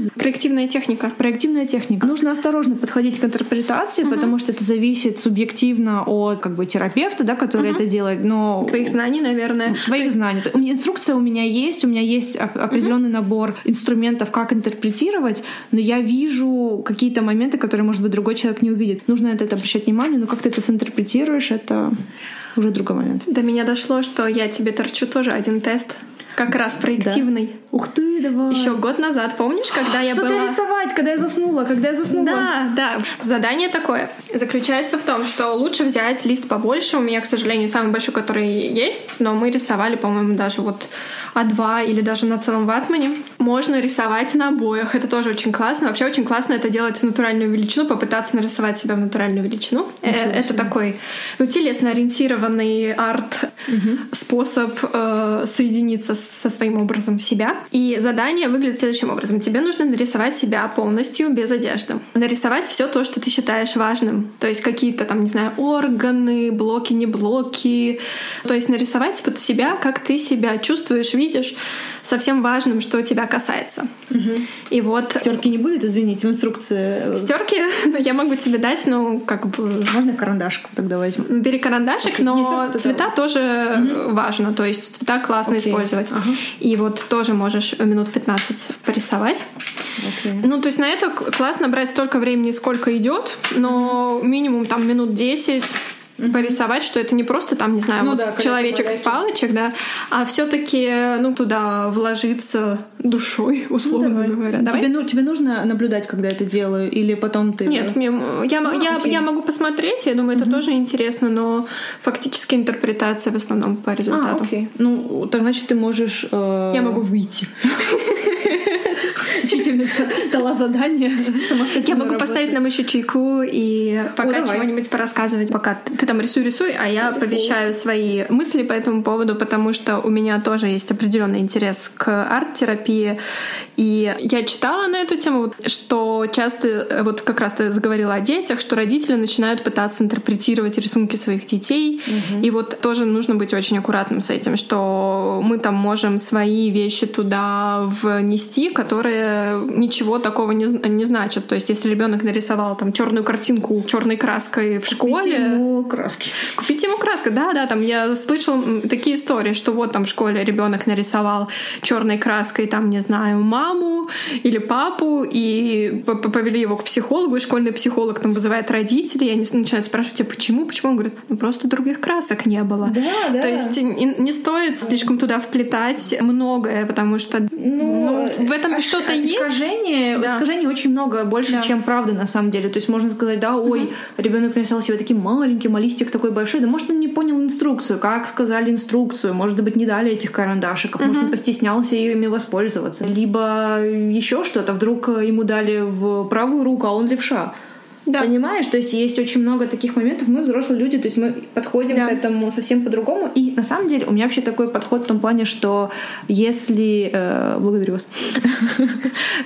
Проективная техника. Проективная техника. Нужно осторожно подходить к интерпретации, угу. потому что это зависит субъективно от как бы терапевта, да, который угу. это делает. Но твоих знаний, наверное. Твоих Ты... знаний. У меня инструкция у меня есть, у меня есть определенный угу. набор инструментов, как интерпретировать, но я вижу какие-то моменты, которые, может быть, другой человек не увидит. Нужно это обращать внимание, но как ты это синтерпретируешь, это уже другой момент. До меня дошло, что я тебе торчу тоже один тест как раз проективный. Да. Ух ты, давай. Еще год назад, помнишь, когда я Что была... рисовать, когда я заснула, когда я заснула? Да, да. Задание такое. Заключается в том, что лучше взять лист побольше. У меня, к сожалению, самый большой, который есть, но мы рисовали, по-моему, даже вот А2 или даже на целом ватмане. Можно рисовать на обоях. Это тоже очень классно. Вообще очень классно это делать в натуральную величину, попытаться нарисовать себя в натуральную величину. Ничего это себе. такой, ну, телесно-ориентированный арт-способ э, соединиться со своим образом себя. И задание выглядит следующим образом. Тебе нужно нарисовать себя полностью без одежды. Нарисовать все то, что ты считаешь важным. То есть какие-то там, не знаю, органы, блоки, не блоки. То есть нарисовать вот себя, как ты себя чувствуешь, видишь, совсем важным, что тебя касается. Угу. И вот... Стерки не будет, извините, в инструкции. Стерки я могу тебе дать, ну, как бы... Можно карандашку тогда возьму. Бери карандашик, okay. но цвета тоже угу. важно. То есть цвета классно okay. использовать. И вот тоже можешь минут 15 порисовать. Okay. Ну, то есть на это классно брать столько времени, сколько идет, но минимум там минут 10 mm-hmm. порисовать, что это не просто там, не знаю, ну, вот да, человечек с палочек, да, а все-таки ну туда вложиться душой, ну, условно ну, говоря. Давай. Тебе, ну, тебе нужно наблюдать, когда это делаю, или потом ты. Нет, мне, я, ну, я, я могу посмотреть, я думаю, это mm-hmm. тоже интересно, но фактически интерпретация в основном по результату. А, окей. Ну, так значит, ты можешь. Э... Я могу выйти. Учительница дала задание самостоятельно. Я могу поставить нам еще чайку и пока чего-нибудь порассказывать. Пока ты там рисуй, рисуй, а я повещаю свои мысли по этому поводу, потому что у меня тоже есть определенный интерес к арт-терапии. И я читала на эту тему, что часто, э, вот как раз ты заговорила о детях, что родители начинают пытаться интерпретировать рисунки своих детей. Угу. И вот тоже нужно быть очень аккуратным с этим, что мы там можем свои вещи туда внести, которые ничего такого не, не значат. То есть, если ребенок нарисовал там черную картинку черной краской в школе. Купить ему краски. Купить ему краски, да, да. Там я слышал такие истории, что вот там в школе ребенок нарисовал черной краской, там, не знаю, маму или папу, и повели его к психологу, и школьный психолог там вызывает родителей, и они начинают спрашивать, а почему? Почему? Он говорит, ну просто других красок не было. Да, да. То есть не стоит слишком туда вплетать многое, потому что ну, ну, в этом а что-то есть. искажение, Да. искажений очень много, больше, Да. чем правды на самом деле. То есть можно сказать, да, ой, ребенок нарисовал себе таким маленьким, а листик такой большой. Да может он не понял инструкцию, как сказали инструкцию, может быть не дали этих карандашиков, может он постеснялся ими воспользоваться. Либо еще что-то, вдруг ему дали в правую руку, а он левша. Да. Понимаешь? То есть есть очень много таких моментов. Мы взрослые люди, то есть мы подходим Да. к этому совсем по-другому. И на самом деле у меня вообще такой подход в том плане, что если... э, благодарю вас.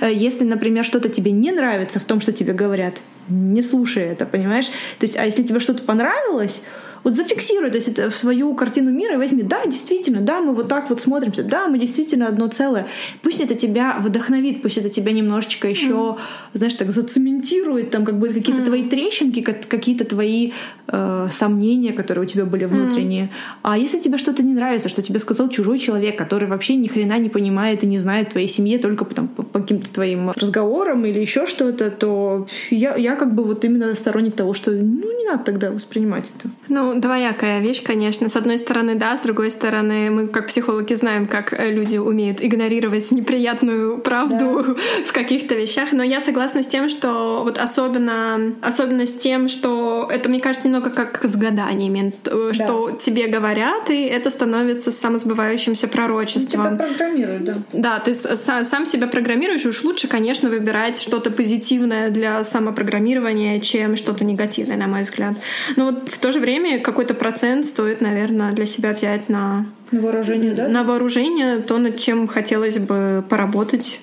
Если, например, что-то тебе не нравится в том, что тебе говорят, не слушай это, понимаешь? То есть, а если тебе что-то понравилось, вот зафиксируй, то есть это в свою картину мира и возьми, да, действительно, да, мы вот так вот смотримся, да, мы действительно одно целое. Пусть это тебя вдохновит, пусть это тебя немножечко еще, знаешь, так зацементирует, там как бы какие-то твои трещинки, как- какие-то твои э, сомнения, которые у тебя были внутренние. А если тебе что-то не нравится, что тебе сказал чужой человек, который вообще ни хрена не понимает и не знает твоей семье только по, там, по- по каким-то твоим разговорам или еще что-то, то я, я как бы вот именно сторонник того, что ну не надо тогда воспринимать это. Ну, двоякая вещь, конечно. С одной стороны, да, с другой стороны, мы как психологи знаем, как э, люди умеют игнорировать неприятную правду в каких-то вещах. Но я согласна с тем, что вот особенно, особенно с тем, что это, мне кажется, немного как с гаданиями, э, что тебе говорят, и это становится самосбывающимся пророчеством. программируют, да. Да, ты сам себя программируешь, и уж лучше, конечно, выбирать что-то позитивное для самопрограммирования, чем что-то негативное, на мой взгляд. Но вот в то же время какой-то процент стоит, наверное, для себя взять на, На вооружение, да? на вооружение то, над чем хотелось бы поработать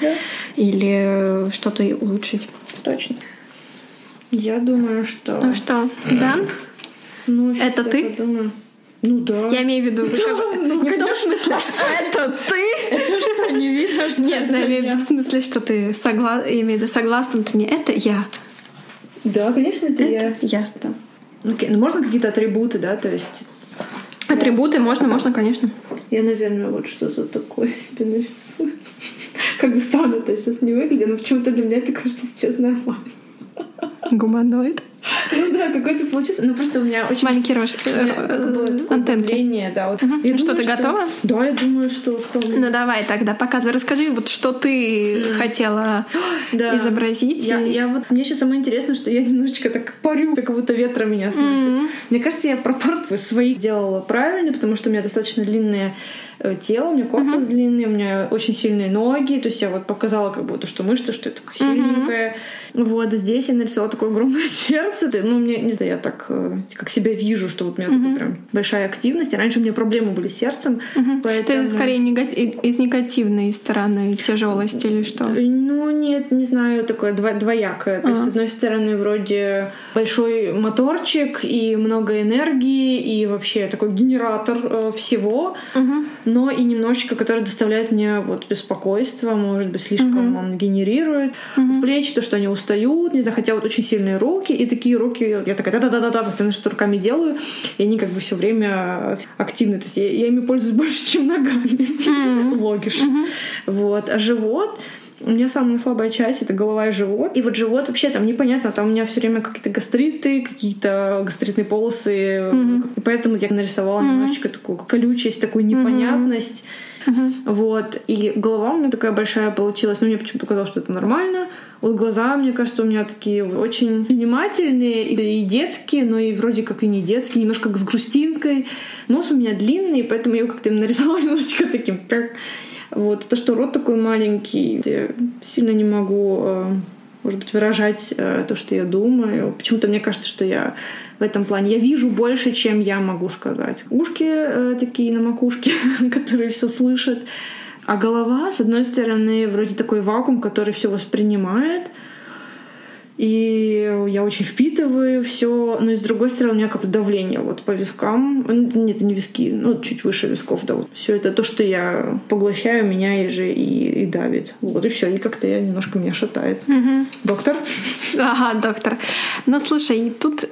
или что-то улучшить. Точно. Я думаю, что... Ну что, Дан? Ну, это я ты? подумаю. Ну да. Я имею в виду... ну, не в том смысле, что это ты. Это что, не видно, что Нет, я имею в я? виду в смысле, что ты согла- я имею в виду согласна ты мне. Это я. Да, конечно, это, я. Это я. Да. Окей, ну можно какие-то атрибуты, да, то есть... Атрибуты можно, можно, конечно. Я, наверное, вот что-то такое себе нарисую. Как бы странно это сейчас не выглядит, но почему-то для меня это кажется сейчас нормально. Гуманоид. Ну да, какой-то получился. Ну просто у меня очень... Маленький было э, такое антенки. да. Вот. Мгм. Я Ну что, думаю, ты готова? Да, я думаю, что вполне. Ну давай тогда показывай, расскажи, вот что ты хотела Да. изобразить. Я, и- я вот мне сейчас самое интересное, что я немножечко так парю, как будто ветра меня сносит. Мне кажется, я пропорции своих делала правильно, потому что у меня достаточно длинное э, тело, у меня корпус длинный, у меня очень сильные ноги, то есть я вот показала как будто, что мышцы, что я такая сильненькая. Вот здесь я нарисовала такое огромное сердце. Ты- Ну, мне, не знаю, я так э, как себя вижу, что вот у меня такая прям большая активность. И раньше у меня проблемы были с сердцем, То поэтому... есть скорее нега- и- из негативной стороны тяжелости или что? Ну, нет, не знаю, такое дво- двоякое. То есть, А. с одной стороны, вроде большой моторчик и много энергии, и вообще такой генератор э, всего, Мгм. но и немножечко, который доставляет мне вот беспокойство, может быть, слишком он генерирует в плечи, то, что они устают, не знаю, хотя вот очень сильные руки, и такие руки, я такая да-да-да-да, постоянно что-то руками делаю, и они как бы все время активны, то есть я, я ими пользуюсь больше, чем ногами. Логиш. Вот. А живот у меня самая слабая часть это голова и живот. И вот живот вообще там непонятно, там у меня все время какие-то гастриты, какие-то гастритные полосы. И поэтому я нарисовала немножечко такую колючесть, такую непонятность. Вот. И голова у меня такая большая получилась. Но мне почему-то показалось, что это нормально. Вот глаза, мне кажется, у меня такие очень внимательные и детские, но и вроде как и не детские, немножко как с грустинкой. Нос у меня длинный, поэтому я его как-то нарисовала немножечко таким. Вот. То, что рот такой маленький, я сильно не могу э, может быть, выражать э, то, что я думаю. Почему-то мне кажется, что я в этом плане я вижу больше, чем я могу сказать. Ушки э, такие на макушке, которые все слышат. А голова, с одной стороны, вроде такой вакуум, который все воспринимает. И я очень впитываю все, но и с другой стороны у меня как-то давление вот по вискам. Нет, это не виски, ну чуть выше висков, да. Вот все это то, что я поглощаю, меня и же и, и давит. Вот и все, и как-то я немножко меня шатает. Доктор? Ага, доктор. Ну, слушай, тут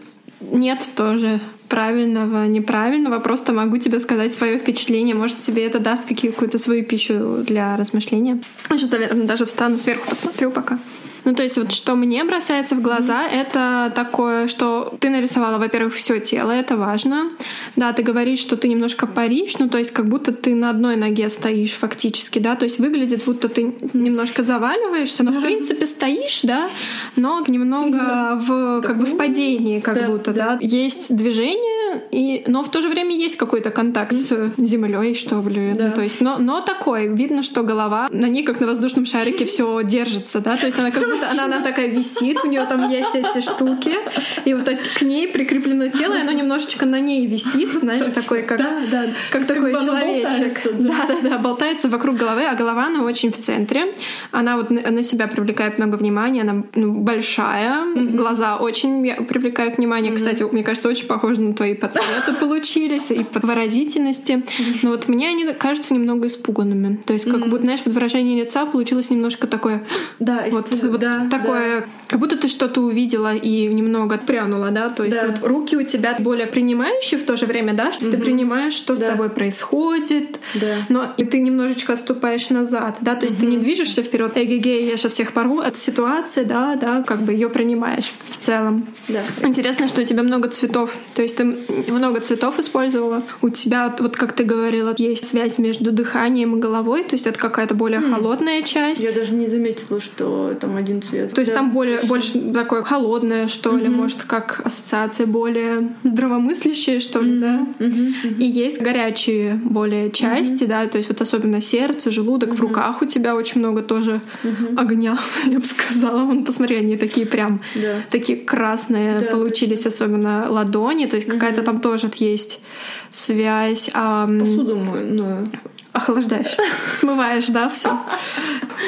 нет тоже правильного, неправильного. Просто могу тебе сказать свое впечатление. Может, тебе это даст какую-то свою пищу для размышления. Сейчас, наверное, даже встану сверху, посмотрю пока. Ну, то есть вот что мне бросается в глаза, mm-hmm. это такое, что ты нарисовала, во-первых, все тело, это важно. Да, ты говоришь, что ты немножко паришь, ну, то есть как будто ты на одной ноге стоишь фактически, да, то есть выглядит, будто ты немножко заваливаешься, но, в принципе, стоишь, да, но немного в, как бы в падении как да, будто, да. да. Есть движение, и, но в то же время есть какой-то контакт с землей, что ли. Да. Ну, то есть, но, но такой, видно, что голова, на ней как на воздушном шарике все держится, да, то есть она как будто она, она такая висит, у нее там есть эти штуки, и вот к ней прикреплено тело, и оно немножечко на ней висит, знаешь, такой как, да, да. как такой как человечек. Да. да, да, да, болтается вокруг головы, а голова она очень в центре. Она вот на себя привлекает много внимания, она ну, большая, mm-hmm. глаза очень привлекают внимание. Mm-hmm. Кстати, мне кажется, очень похожи на твои по цвету получились и по выразительности. Но вот мне они кажутся немного испуганными. То есть, как mm-hmm. будто, знаешь, вот выражение лица получилось немножко такое. Да, вот, вот да, такое, да. как будто ты что-то увидела и немного отпрянула, да, то есть да. вот руки у тебя более принимающие в то же время, да, что угу. ты принимаешь, что да. с тобой происходит, да. но и ты немножечко отступаешь назад, да, то есть угу. ты не движешься вперед, эгегей, я сейчас всех порву, от ситуации, да, да, как бы ее принимаешь в целом. Да. Интересно, что у тебя много цветов, то есть ты много цветов использовала, у тебя вот, как ты говорила, есть связь между дыханием и головой, то есть это какая-то более mm. холодная часть. Я даже не заметила, что там один цвет. То есть да, там более, больше такое холодное, что mm-hmm. ли, может, как ассоциация более здравомыслящая, что ли, mm-hmm. да. Mm-hmm. И есть горячие более части, mm-hmm. да, то есть вот особенно сердце, желудок, mm-hmm. в руках у тебя очень много тоже mm-hmm. огня, я бы сказала. Вон, посмотри, они такие прям, да. такие красные да, получились, особенно ладони, то есть mm-hmm. какая-то там тоже есть связь. А... Посуду мою охлаждаешь, смываешь, да, все,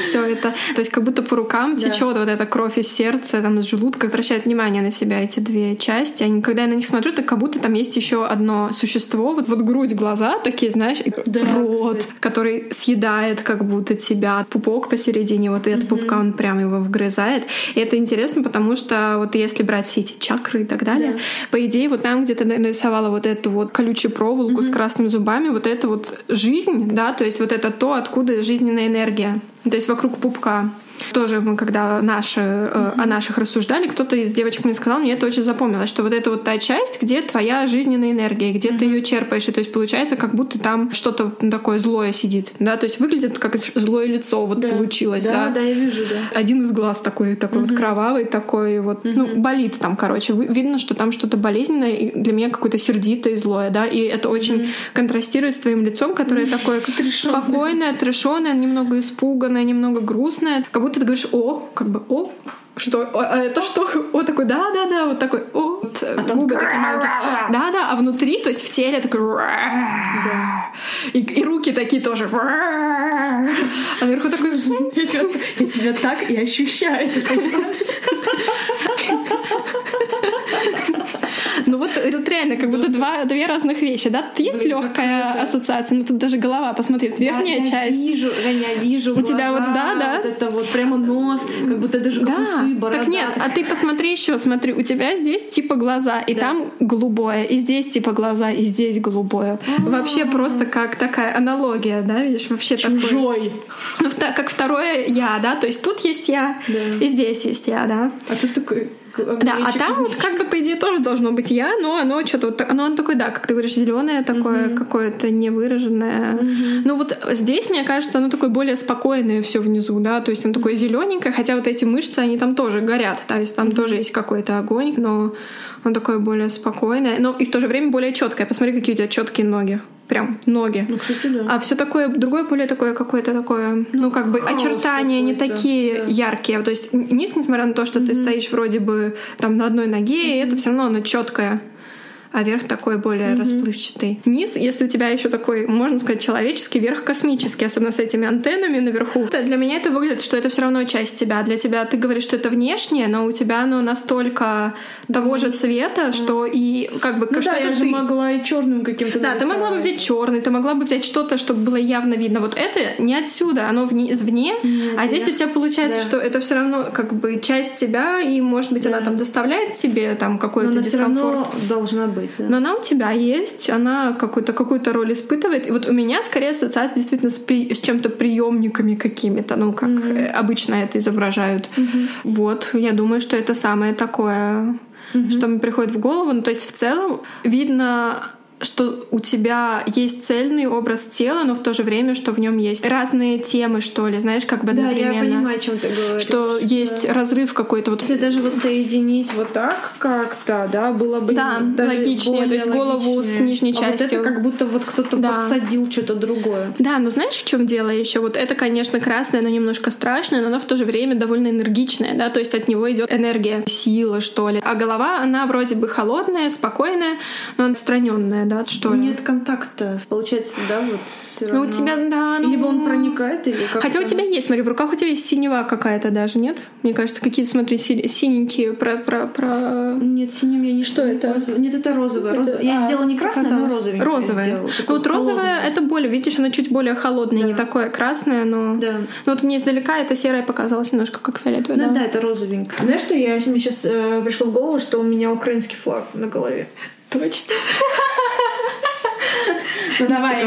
все это. То есть как будто по рукам течет вот эта кровь из сердца, там из желудка, обращает внимание на себя эти две части. Они, когда я на них смотрю, так как будто там есть еще одно существо, вот вот грудь, глаза такие, знаешь, и да, рот, кстати. который съедает как будто тебя, пупок посередине, вот этот угу. пупка он прям его вгрызает. И это интересно, потому что вот если брать все эти чакры и так далее, да. по идее вот там, где ты нарисовала вот эту вот колючую проволоку угу. с красными зубами, вот это вот жизнь да, то есть вот это то, откуда жизненная энергия, то есть вокруг пупка. Тоже мы, когда наши, mm-hmm. о наших рассуждали, кто-то из девочек мне сказал, мне это очень запомнилось, что вот это вот та часть, где твоя жизненная энергия, где mm-hmm. ты ее черпаешь, и то есть получается, как будто там что-то такое злое сидит, да, то есть выглядит как злое лицо вот да. получилось, да. Да, да, я вижу, да. Один из глаз такой, такой mm-hmm. вот кровавый, такой вот, mm-hmm. ну, болит там, короче, видно, что там что-то болезненное, и для меня какое-то сердитое и злое, да, и это очень mm-hmm. контрастирует с твоим лицом, которое mm-hmm. такое спокойное, трешёное, немного испуганное, немного грустное, как будто ты говоришь «о», как бы «о», что а это что? Вот такой, да, да, да, вот такой, о, вот, а губы такие маленькие. Да, да, а внутри, то есть в теле такой, да. и, и руки такие тоже. А наверху такой, я себя, я себя так и ощущаю, ты понимаешь? Ну вот, вот реально, как будто два, две разных вещи, да? Тут есть легкая ассоциация, но тут даже голова, посмотри, верхняя я часть. Вижу, Женя, вижу. У тебя вот, да, да. Вот это вот прямо нос, как будто даже да. усы, борода. Так нет, а ты посмотри еще, смотри, у тебя здесь типа глаза, и да. там голубое, и здесь типа глаза, и здесь голубое. А-а-а. Вообще просто как такая аналогия, да, видишь, вообще Чужой. Такой. Ну, как второе я, да, то есть тут есть я, да. и здесь есть я, да. А ты такой да, а там вот как бы по идее тоже должно быть я, но оно что-то вот оно, оно такое, да, как ты говоришь, зеленое такое, mm-hmm. какое-то невыраженное. Mm-hmm. Ну вот здесь, мне кажется, оно такое более спокойное все внизу, да, то есть оно такое зелененькое, хотя вот эти мышцы, они там тоже горят, то есть там mm-hmm. тоже есть какой-то огонь, но он такое более спокойное, но и в то же время более четкое. Посмотри, какие у тебя четкие ноги прям ноги. Ну, кстати, да. А все такое, другое более такое какое-то такое, ну, как бы очертания не такие да. яркие. То есть низ, несмотря на то, что mm-hmm. ты стоишь вроде бы там на одной ноге, mm-hmm. это все равно оно четкое а верх такой более mm-hmm. расплывчатый. Низ, если у тебя еще такой, можно сказать, человеческий, верх космический, особенно с этими антеннами наверху. Для меня это выглядит, что это все равно часть тебя. Для тебя ты говоришь, что это внешнее, но у тебя оно настолько того же цвета, что и как бы ну что да, я ты... же могла и черным каким-то. Да, ты могла бы взять черный, ты могла бы взять что-то, чтобы было явно видно. Вот это не отсюда, оно вне, извне, mm-hmm. а здесь у тебя получается, да. что это все равно как бы часть тебя, и может быть да. она там доставляет тебе там какой-то дискомфорт. Все равно должна быть быть, да. Но она у тебя есть, она какую-то какую-то роль испытывает. И вот у меня скорее ассоциация действительно с, при, с чем-то приемниками какими-то, ну, как mm-hmm. обычно это изображают. Mm-hmm. Вот, я думаю, что это самое такое, mm-hmm. что мне приходит в голову. Ну, то есть в целом видно что у тебя есть цельный образ тела, но в то же время, что в нем есть разные темы, что ли, знаешь, как бы да, одновременно. я понимаю, о чем ты говоришь. Что есть да. разрыв какой-то. Вот. Если даже вот соединить вот так как-то, да, было бы да, даже логичнее, то есть голову с нижней частью. А вот это как будто вот кто-то да. подсадил что-то другое. Да, но знаешь, в чем дело еще? Вот это, конечно, красное, но немножко страшное, но оно в то же время довольно энергичное, да, то есть от него идет энергия, сила, что ли. А голова, она вроде бы холодная, спокойная, но отстраненная, да, что ли? Нет контакта, получается, да, вот все равно. Ну, у тебя, да, ну... Либо он проникает, или как Хотя у тебя есть, смотри, в руках у тебя есть синева какая-то даже, нет? Мне кажется, какие-то, смотри, синенькие про... про, про... Нет, синим я не Что это? Нет, это розовое. розовое. Я а, сделала не красное, но розовое. Розовое. Ну, вот розовое — это более, видишь, оно чуть более холодное, да. не такое красное, но... Да. Но вот мне издалека это серое показалось немножко как фиолетовое. Ну да, да, это розовенькое. Знаешь, что я мне сейчас э, пришло в голову, что у меня украинский флаг на голове. Точно. Ну, давай.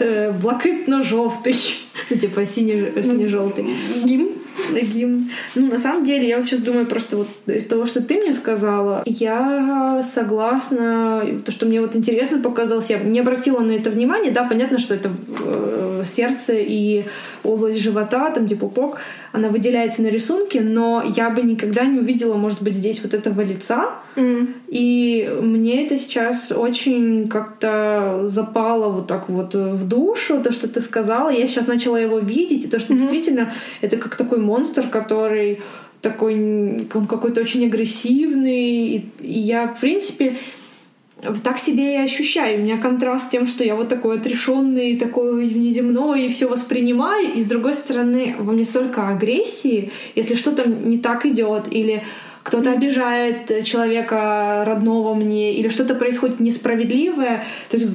Э, блакитно-жовтий. Ну, типа синий-желтый. Гимн? Гимн. Ну, на самом деле, я вот сейчас думаю просто вот из того, что ты мне сказала, я согласна, то, что мне вот интересно показалось, я не обратила на это внимание, да, понятно, что это э, сердце и область живота, там, где пупок, она выделяется на рисунке, но я бы никогда не увидела, может быть, здесь вот этого лица, mm. и мне это сейчас очень как-то запало вот так вот в душу, то, что ты сказала, я сейчас начала его видеть, и то, что mm-hmm. действительно это как такой монстр, который такой, он какой-то очень агрессивный. И, и я, в принципе, так себе и ощущаю. У меня контраст с тем, что я вот такой отрешенный, такой внеземной, и все воспринимаю. И с другой стороны, во мне столько агрессии, если что-то не так идет, или кто-то обижает человека родного мне, или что-то происходит несправедливое, то есть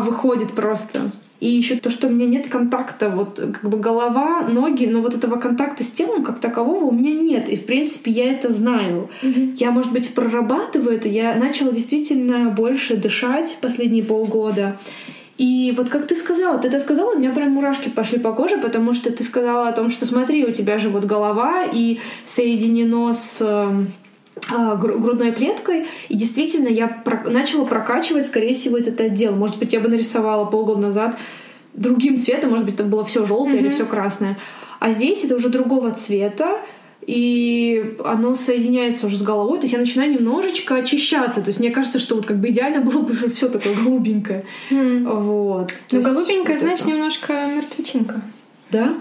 выходит просто. И еще то, что у меня нет контакта, вот как бы голова, ноги, но вот этого контакта с телом как такового у меня нет. И в принципе я это знаю. Mm-hmm. Я, может быть, прорабатываю это. Я начала действительно больше дышать последние полгода. И вот как ты сказала, ты это сказала, у меня прям мурашки пошли по коже, потому что ты сказала о том, что смотри, у тебя же вот голова и соединено с эм, грудной клеткой, и действительно я про- начала прокачивать, скорее всего, этот отдел. Может быть, я бы нарисовала полгода назад другим цветом, может быть, там было все желтое mm-hmm. или все красное. А здесь это уже другого цвета, и оно соединяется уже с головой, то есть я начинаю немножечко очищаться. То есть мне кажется, что вот как бы идеально было бы все такое голубенькое. Mm. Вот. Ну, голубенькое, вот знаешь, это. немножко мертвечинка. Да?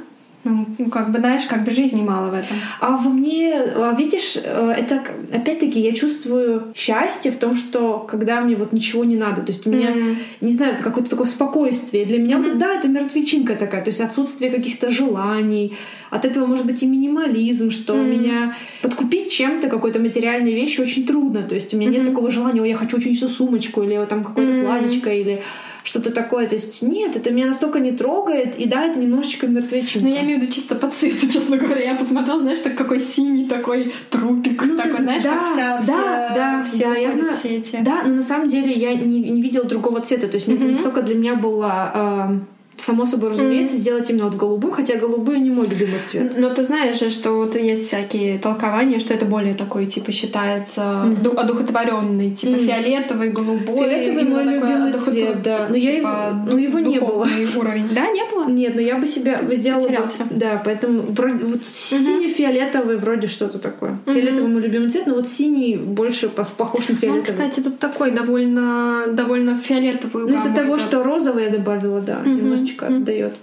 Ну, ну, как бы, знаешь, как бы жизни мало в этом. А во мне, а, видишь, э, это, опять-таки, я чувствую счастье в том, что когда мне вот ничего не надо, то есть у меня, mm-hmm. не знаю, это какое-то такое спокойствие. Для меня, mm-hmm. вот, да, это мертвечинка такая, то есть отсутствие каких-то желаний, от этого может быть и минимализм, что mm-hmm. меня подкупить чем-то, какой-то материальной вещи очень трудно, то есть у меня mm-hmm. нет такого желания, ой, я хочу очень сумочку, или там какое-то mm-hmm. платьечко, или что-то такое. То есть нет, это меня настолько не трогает, и да, это немножечко мертвечинка. Ну, я имею в виду чисто по цвету, честно говоря. Я посмотрела, знаешь, так какой синий такой трупик. Ну, такой, ты, знаешь, да, как вся, да, вся, да, все, да, я знаю. все эти. Да, но на самом деле я не, не видела другого цвета. То есть mm-hmm. это не только для меня было... Э, само собой разумеется, mm-hmm. сделать именно вот голубым, хотя голубой не мой любимый цвет. Но ты знаешь же, что вот есть всякие толкования, что это более такой, типа, считается mm-hmm. одухотворенный, типа mm-hmm. фиолетовый, голубой. Фиолетовый мой любимый одухотв... цвет, да. Но я типа, но его не было. уровень. Да, не было? Нет, но я бы себя сделала... Потерялся. Бы, да, поэтому вроде, вот mm-hmm. синий-фиолетовый вроде что-то такое. Mm-hmm. Фиолетовый мой любимый цвет, но вот синий больше похож на фиолетовый. Ну, кстати, тут такой довольно, довольно фиолетовый Ну, из-за того, что розовый я добавила, да, mm-hmm. немножечко mm-hmm. дает.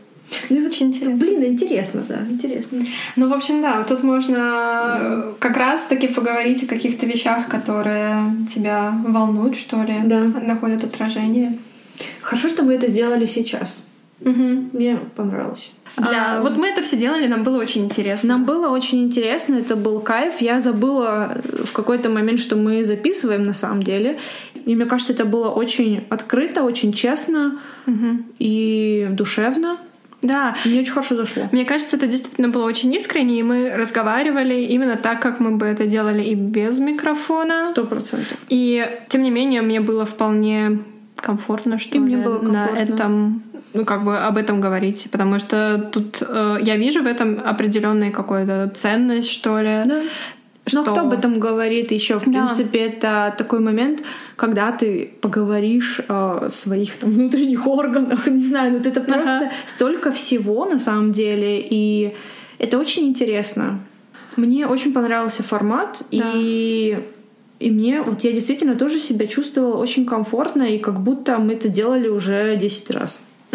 Ну и очень интересно. Блин, интересно, да, интересно. Ну, в общем, да, тут можно mm. как раз-таки поговорить о каких-то вещах, которые тебя волнуют, что ли, да. находят отражение. Хорошо, что мы это сделали сейчас. Угу. Мне понравилось. Для... А, вот мы это все делали, нам было очень интересно. Нам было очень интересно, это был кайф. Я забыла в какой-то момент, что мы записываем на самом деле. И мне кажется, это было очень открыто, очень честно угу. и душевно. Да. Мне очень хорошо зашло. Мне кажется, это действительно было очень искренне, и мы разговаривали именно так, как мы бы это делали и без микрофона. Сто процентов. И тем не менее, мне было вполне комфортно, что И мне было на комфортно. этом ну, как бы об этом говорить, потому что тут э, я вижу в этом определенную какую-то ценность, что ли. Да. Что... Но кто об этом говорит еще? В Да. принципе, это такой момент, когда ты поговоришь о своих там, внутренних органах, не знаю, вот это просто Ага. столько всего на самом деле, и это очень интересно. Мне очень понравился формат, Да. и и мне, вот я действительно тоже себя чувствовала очень комфортно, и как будто мы это делали уже 10 раз.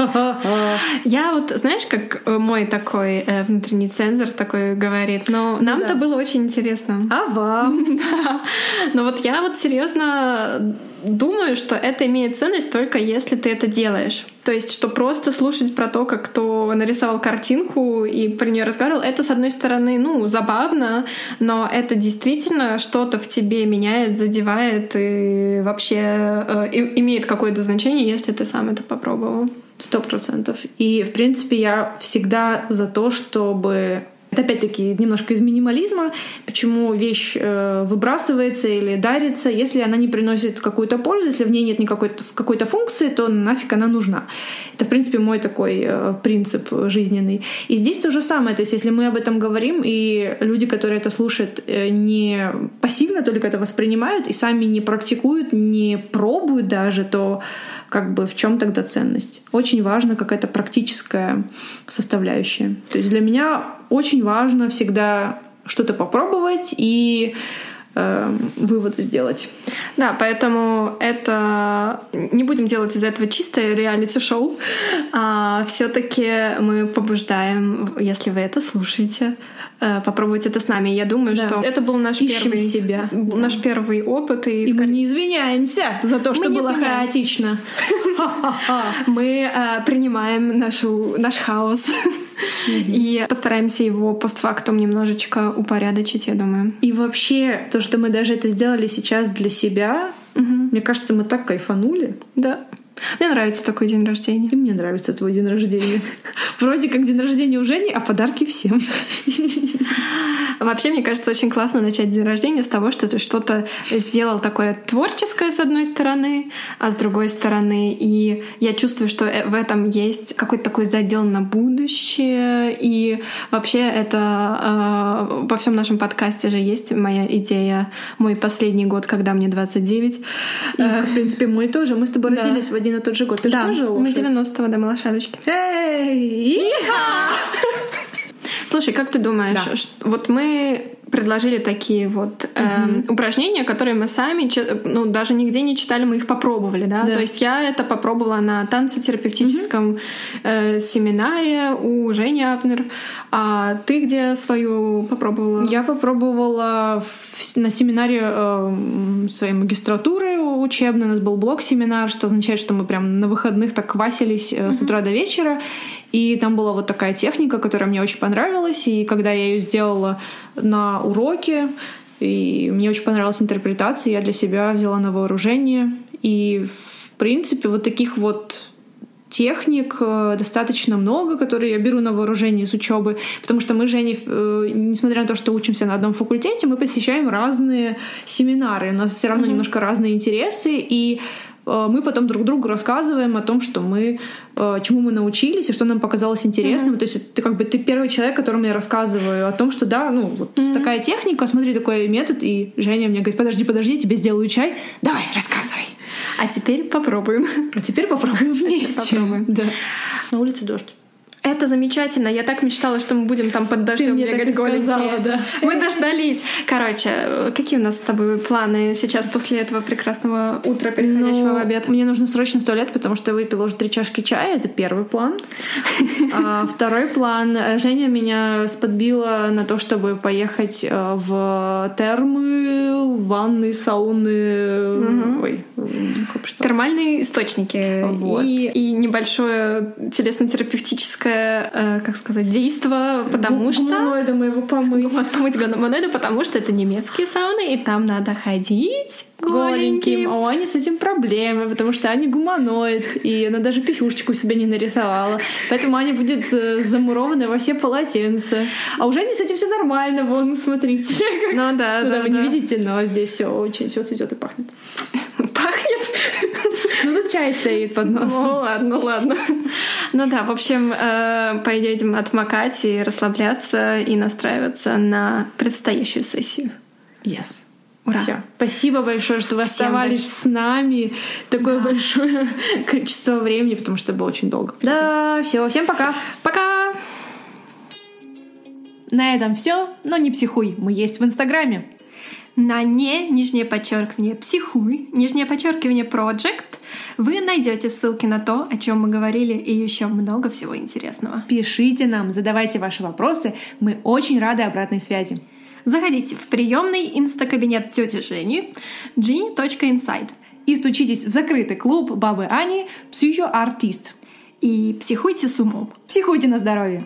Я вот, знаешь, как мой такой э, внутренний цензор такой говорит, но нам-то да. было очень интересно. А вам? Но вот я вот серьезно думаю, что это имеет ценность только если ты это делаешь. То есть, что просто слушать про то, как кто нарисовал картинку и про нее разговаривал, это, с одной стороны, ну, забавно, но это действительно что-то в тебе меняет, задевает и вообще э, и- имеет какое-то значение, если ты сам это попробовал. Сто процентов. И, в принципе, я всегда за то, чтобы... Это опять-таки немножко из минимализма, почему вещь э, выбрасывается или дарится, если она не приносит какую-то пользу, если в ней нет никакой какой-то функции, то нафиг она нужна. Это, в принципе, мой такой э, принцип жизненный. И здесь то же самое, то есть если мы об этом говорим, и люди, которые это слушают, э, не пассивно только это воспринимают и сами не практикуют, не пробуют даже, то как бы в чем тогда ценность? Очень важна какая-то практическая составляющая. То есть для меня очень важно всегда что-то попробовать и э, выводы сделать. Да, поэтому это не будем делать из этого чистое реалити-шоу. А все-таки мы побуждаем, если вы это слушаете, э, попробовать это с нами. Я думаю, Да. что это был наш Ищем первый себя. наш первый опыт, и, И мы скорее- не извиняемся за то, Мы что было хаотично. мы э, принимаем нашу наш хаос и постараемся его постфактум немножечко упорядочить, я думаю. И вообще, то, что мы даже это сделали сейчас для себя, мне кажется, мы так кайфанули. Да. Мне нравится такой день рождения. И мне нравится твой день рождения. Вроде как день рождения у Жени, а подарки всем. Вообще, мне кажется, очень классно начать день рождения с того, что ты что-то сделал такое творческое с одной стороны, а с другой стороны, и я чувствую, что э, в этом есть какой-то такой задел на будущее, и вообще это э, во всем нашем подкасте же есть моя идея «Мой последний год, когда мне 29». И, в принципе, мой тоже. Мы с тобой Да. родились в один и тот же год. Ты да, же тоже мы лошадь? 90-го, да, мы лошадочки. Эй! Слушай, как ты думаешь, Да. ш- вот мы предложили такие вот эм, упражнения, которые мы сами, ну, даже нигде не читали, мы их попробовали, да? Да. То есть я это попробовала на танцетерапевтическом э, семинаре у Жени Авнер, а ты где свою попробовала? Я попробовала в- на семинаре э, своей магистратуры учебной. У нас был блок-семинар, что означает, что мы прям на выходных так квасились э, с утра до вечера. И там была вот такая техника, которая мне очень понравилась. И когда я ее сделала на уроке, и мне очень понравилась интерпретация, я для себя взяла на вооружение. И, в принципе, вот таких вот техник э, достаточно много, которые я беру на вооружение с учебы, потому что мы с Женей, э, несмотря на то, что учимся на одном факультете, мы посещаем разные семинары, у нас все равно немножко разные интересы, и мы потом друг другу рассказываем о том, что мы, э, чему мы научились и что нам показалось интересным. То есть ты как бы ты первый человек, которому я рассказываю о том, что да, ну вот такая техника, смотри, такой метод, и Женя мне говорит, подожди, подожди, я тебе сделаю чай, давай, рассказывай. А теперь попробуем. А теперь попробуем вместе. Попробуем. Да. На улице дождь. Это замечательно. Я так мечтала, что мы будем там под дождем бегать голенькие. да. Мы дождались. Короче, какие у нас с тобой планы сейчас после этого прекрасного утра, переходящего Ну, в обед? Мне нужно срочно в туалет, потому что я выпила уже три чашки чая. Это первый план. А второй план. э, Женя меня сподбила на то, чтобы поехать э, в термы, ванны, сауны. Ой, бы что? Термальные источники Вот. и, и небольшое телесно-терапевтическое гуманоидское, э, как сказать, действо, потому что... Гуманоида моего помыть. Помыть гуманоида, потому что это немецкие сауны, и там надо ходить голеньким. А у Ани с этим проблемы, потому что Аня гуманоид, и она даже писюшечку себе не нарисовала. Поэтому Аня будет э, замурована во все полотенца. А уже не с этим все нормально, вон, смотрите. Ну да, Ну да, вы не видите, но здесь все очень все цветет и пахнет. Пахнет? Ну тут чай стоит под Ну носом. ладно, ладно. Ну да, в общем, э, поедем отмокать и расслабляться и настраиваться на предстоящую сессию. Yes. Ура. Всё. Спасибо большое, что вы Всем оставались большое. с нами такое большое количество времени, потому что было очень долго. Да, все, всем пока. Пока! На этом все, но не психуй, мы есть в Инстаграме. На не, нижнее подчеркивание, психуй, нижнее подчеркивание, project, вы найдете ссылки на то, о чем мы говорили, и еще много всего интересного. Пишите нам, задавайте ваши вопросы, мы очень рады обратной связи. Заходите в приемный инстакабинет тети Жени genie.inside И стучитесь в закрытый клуб Бабы Ани «Психоартист». и психуйте с умом. Психуйте на здоровье!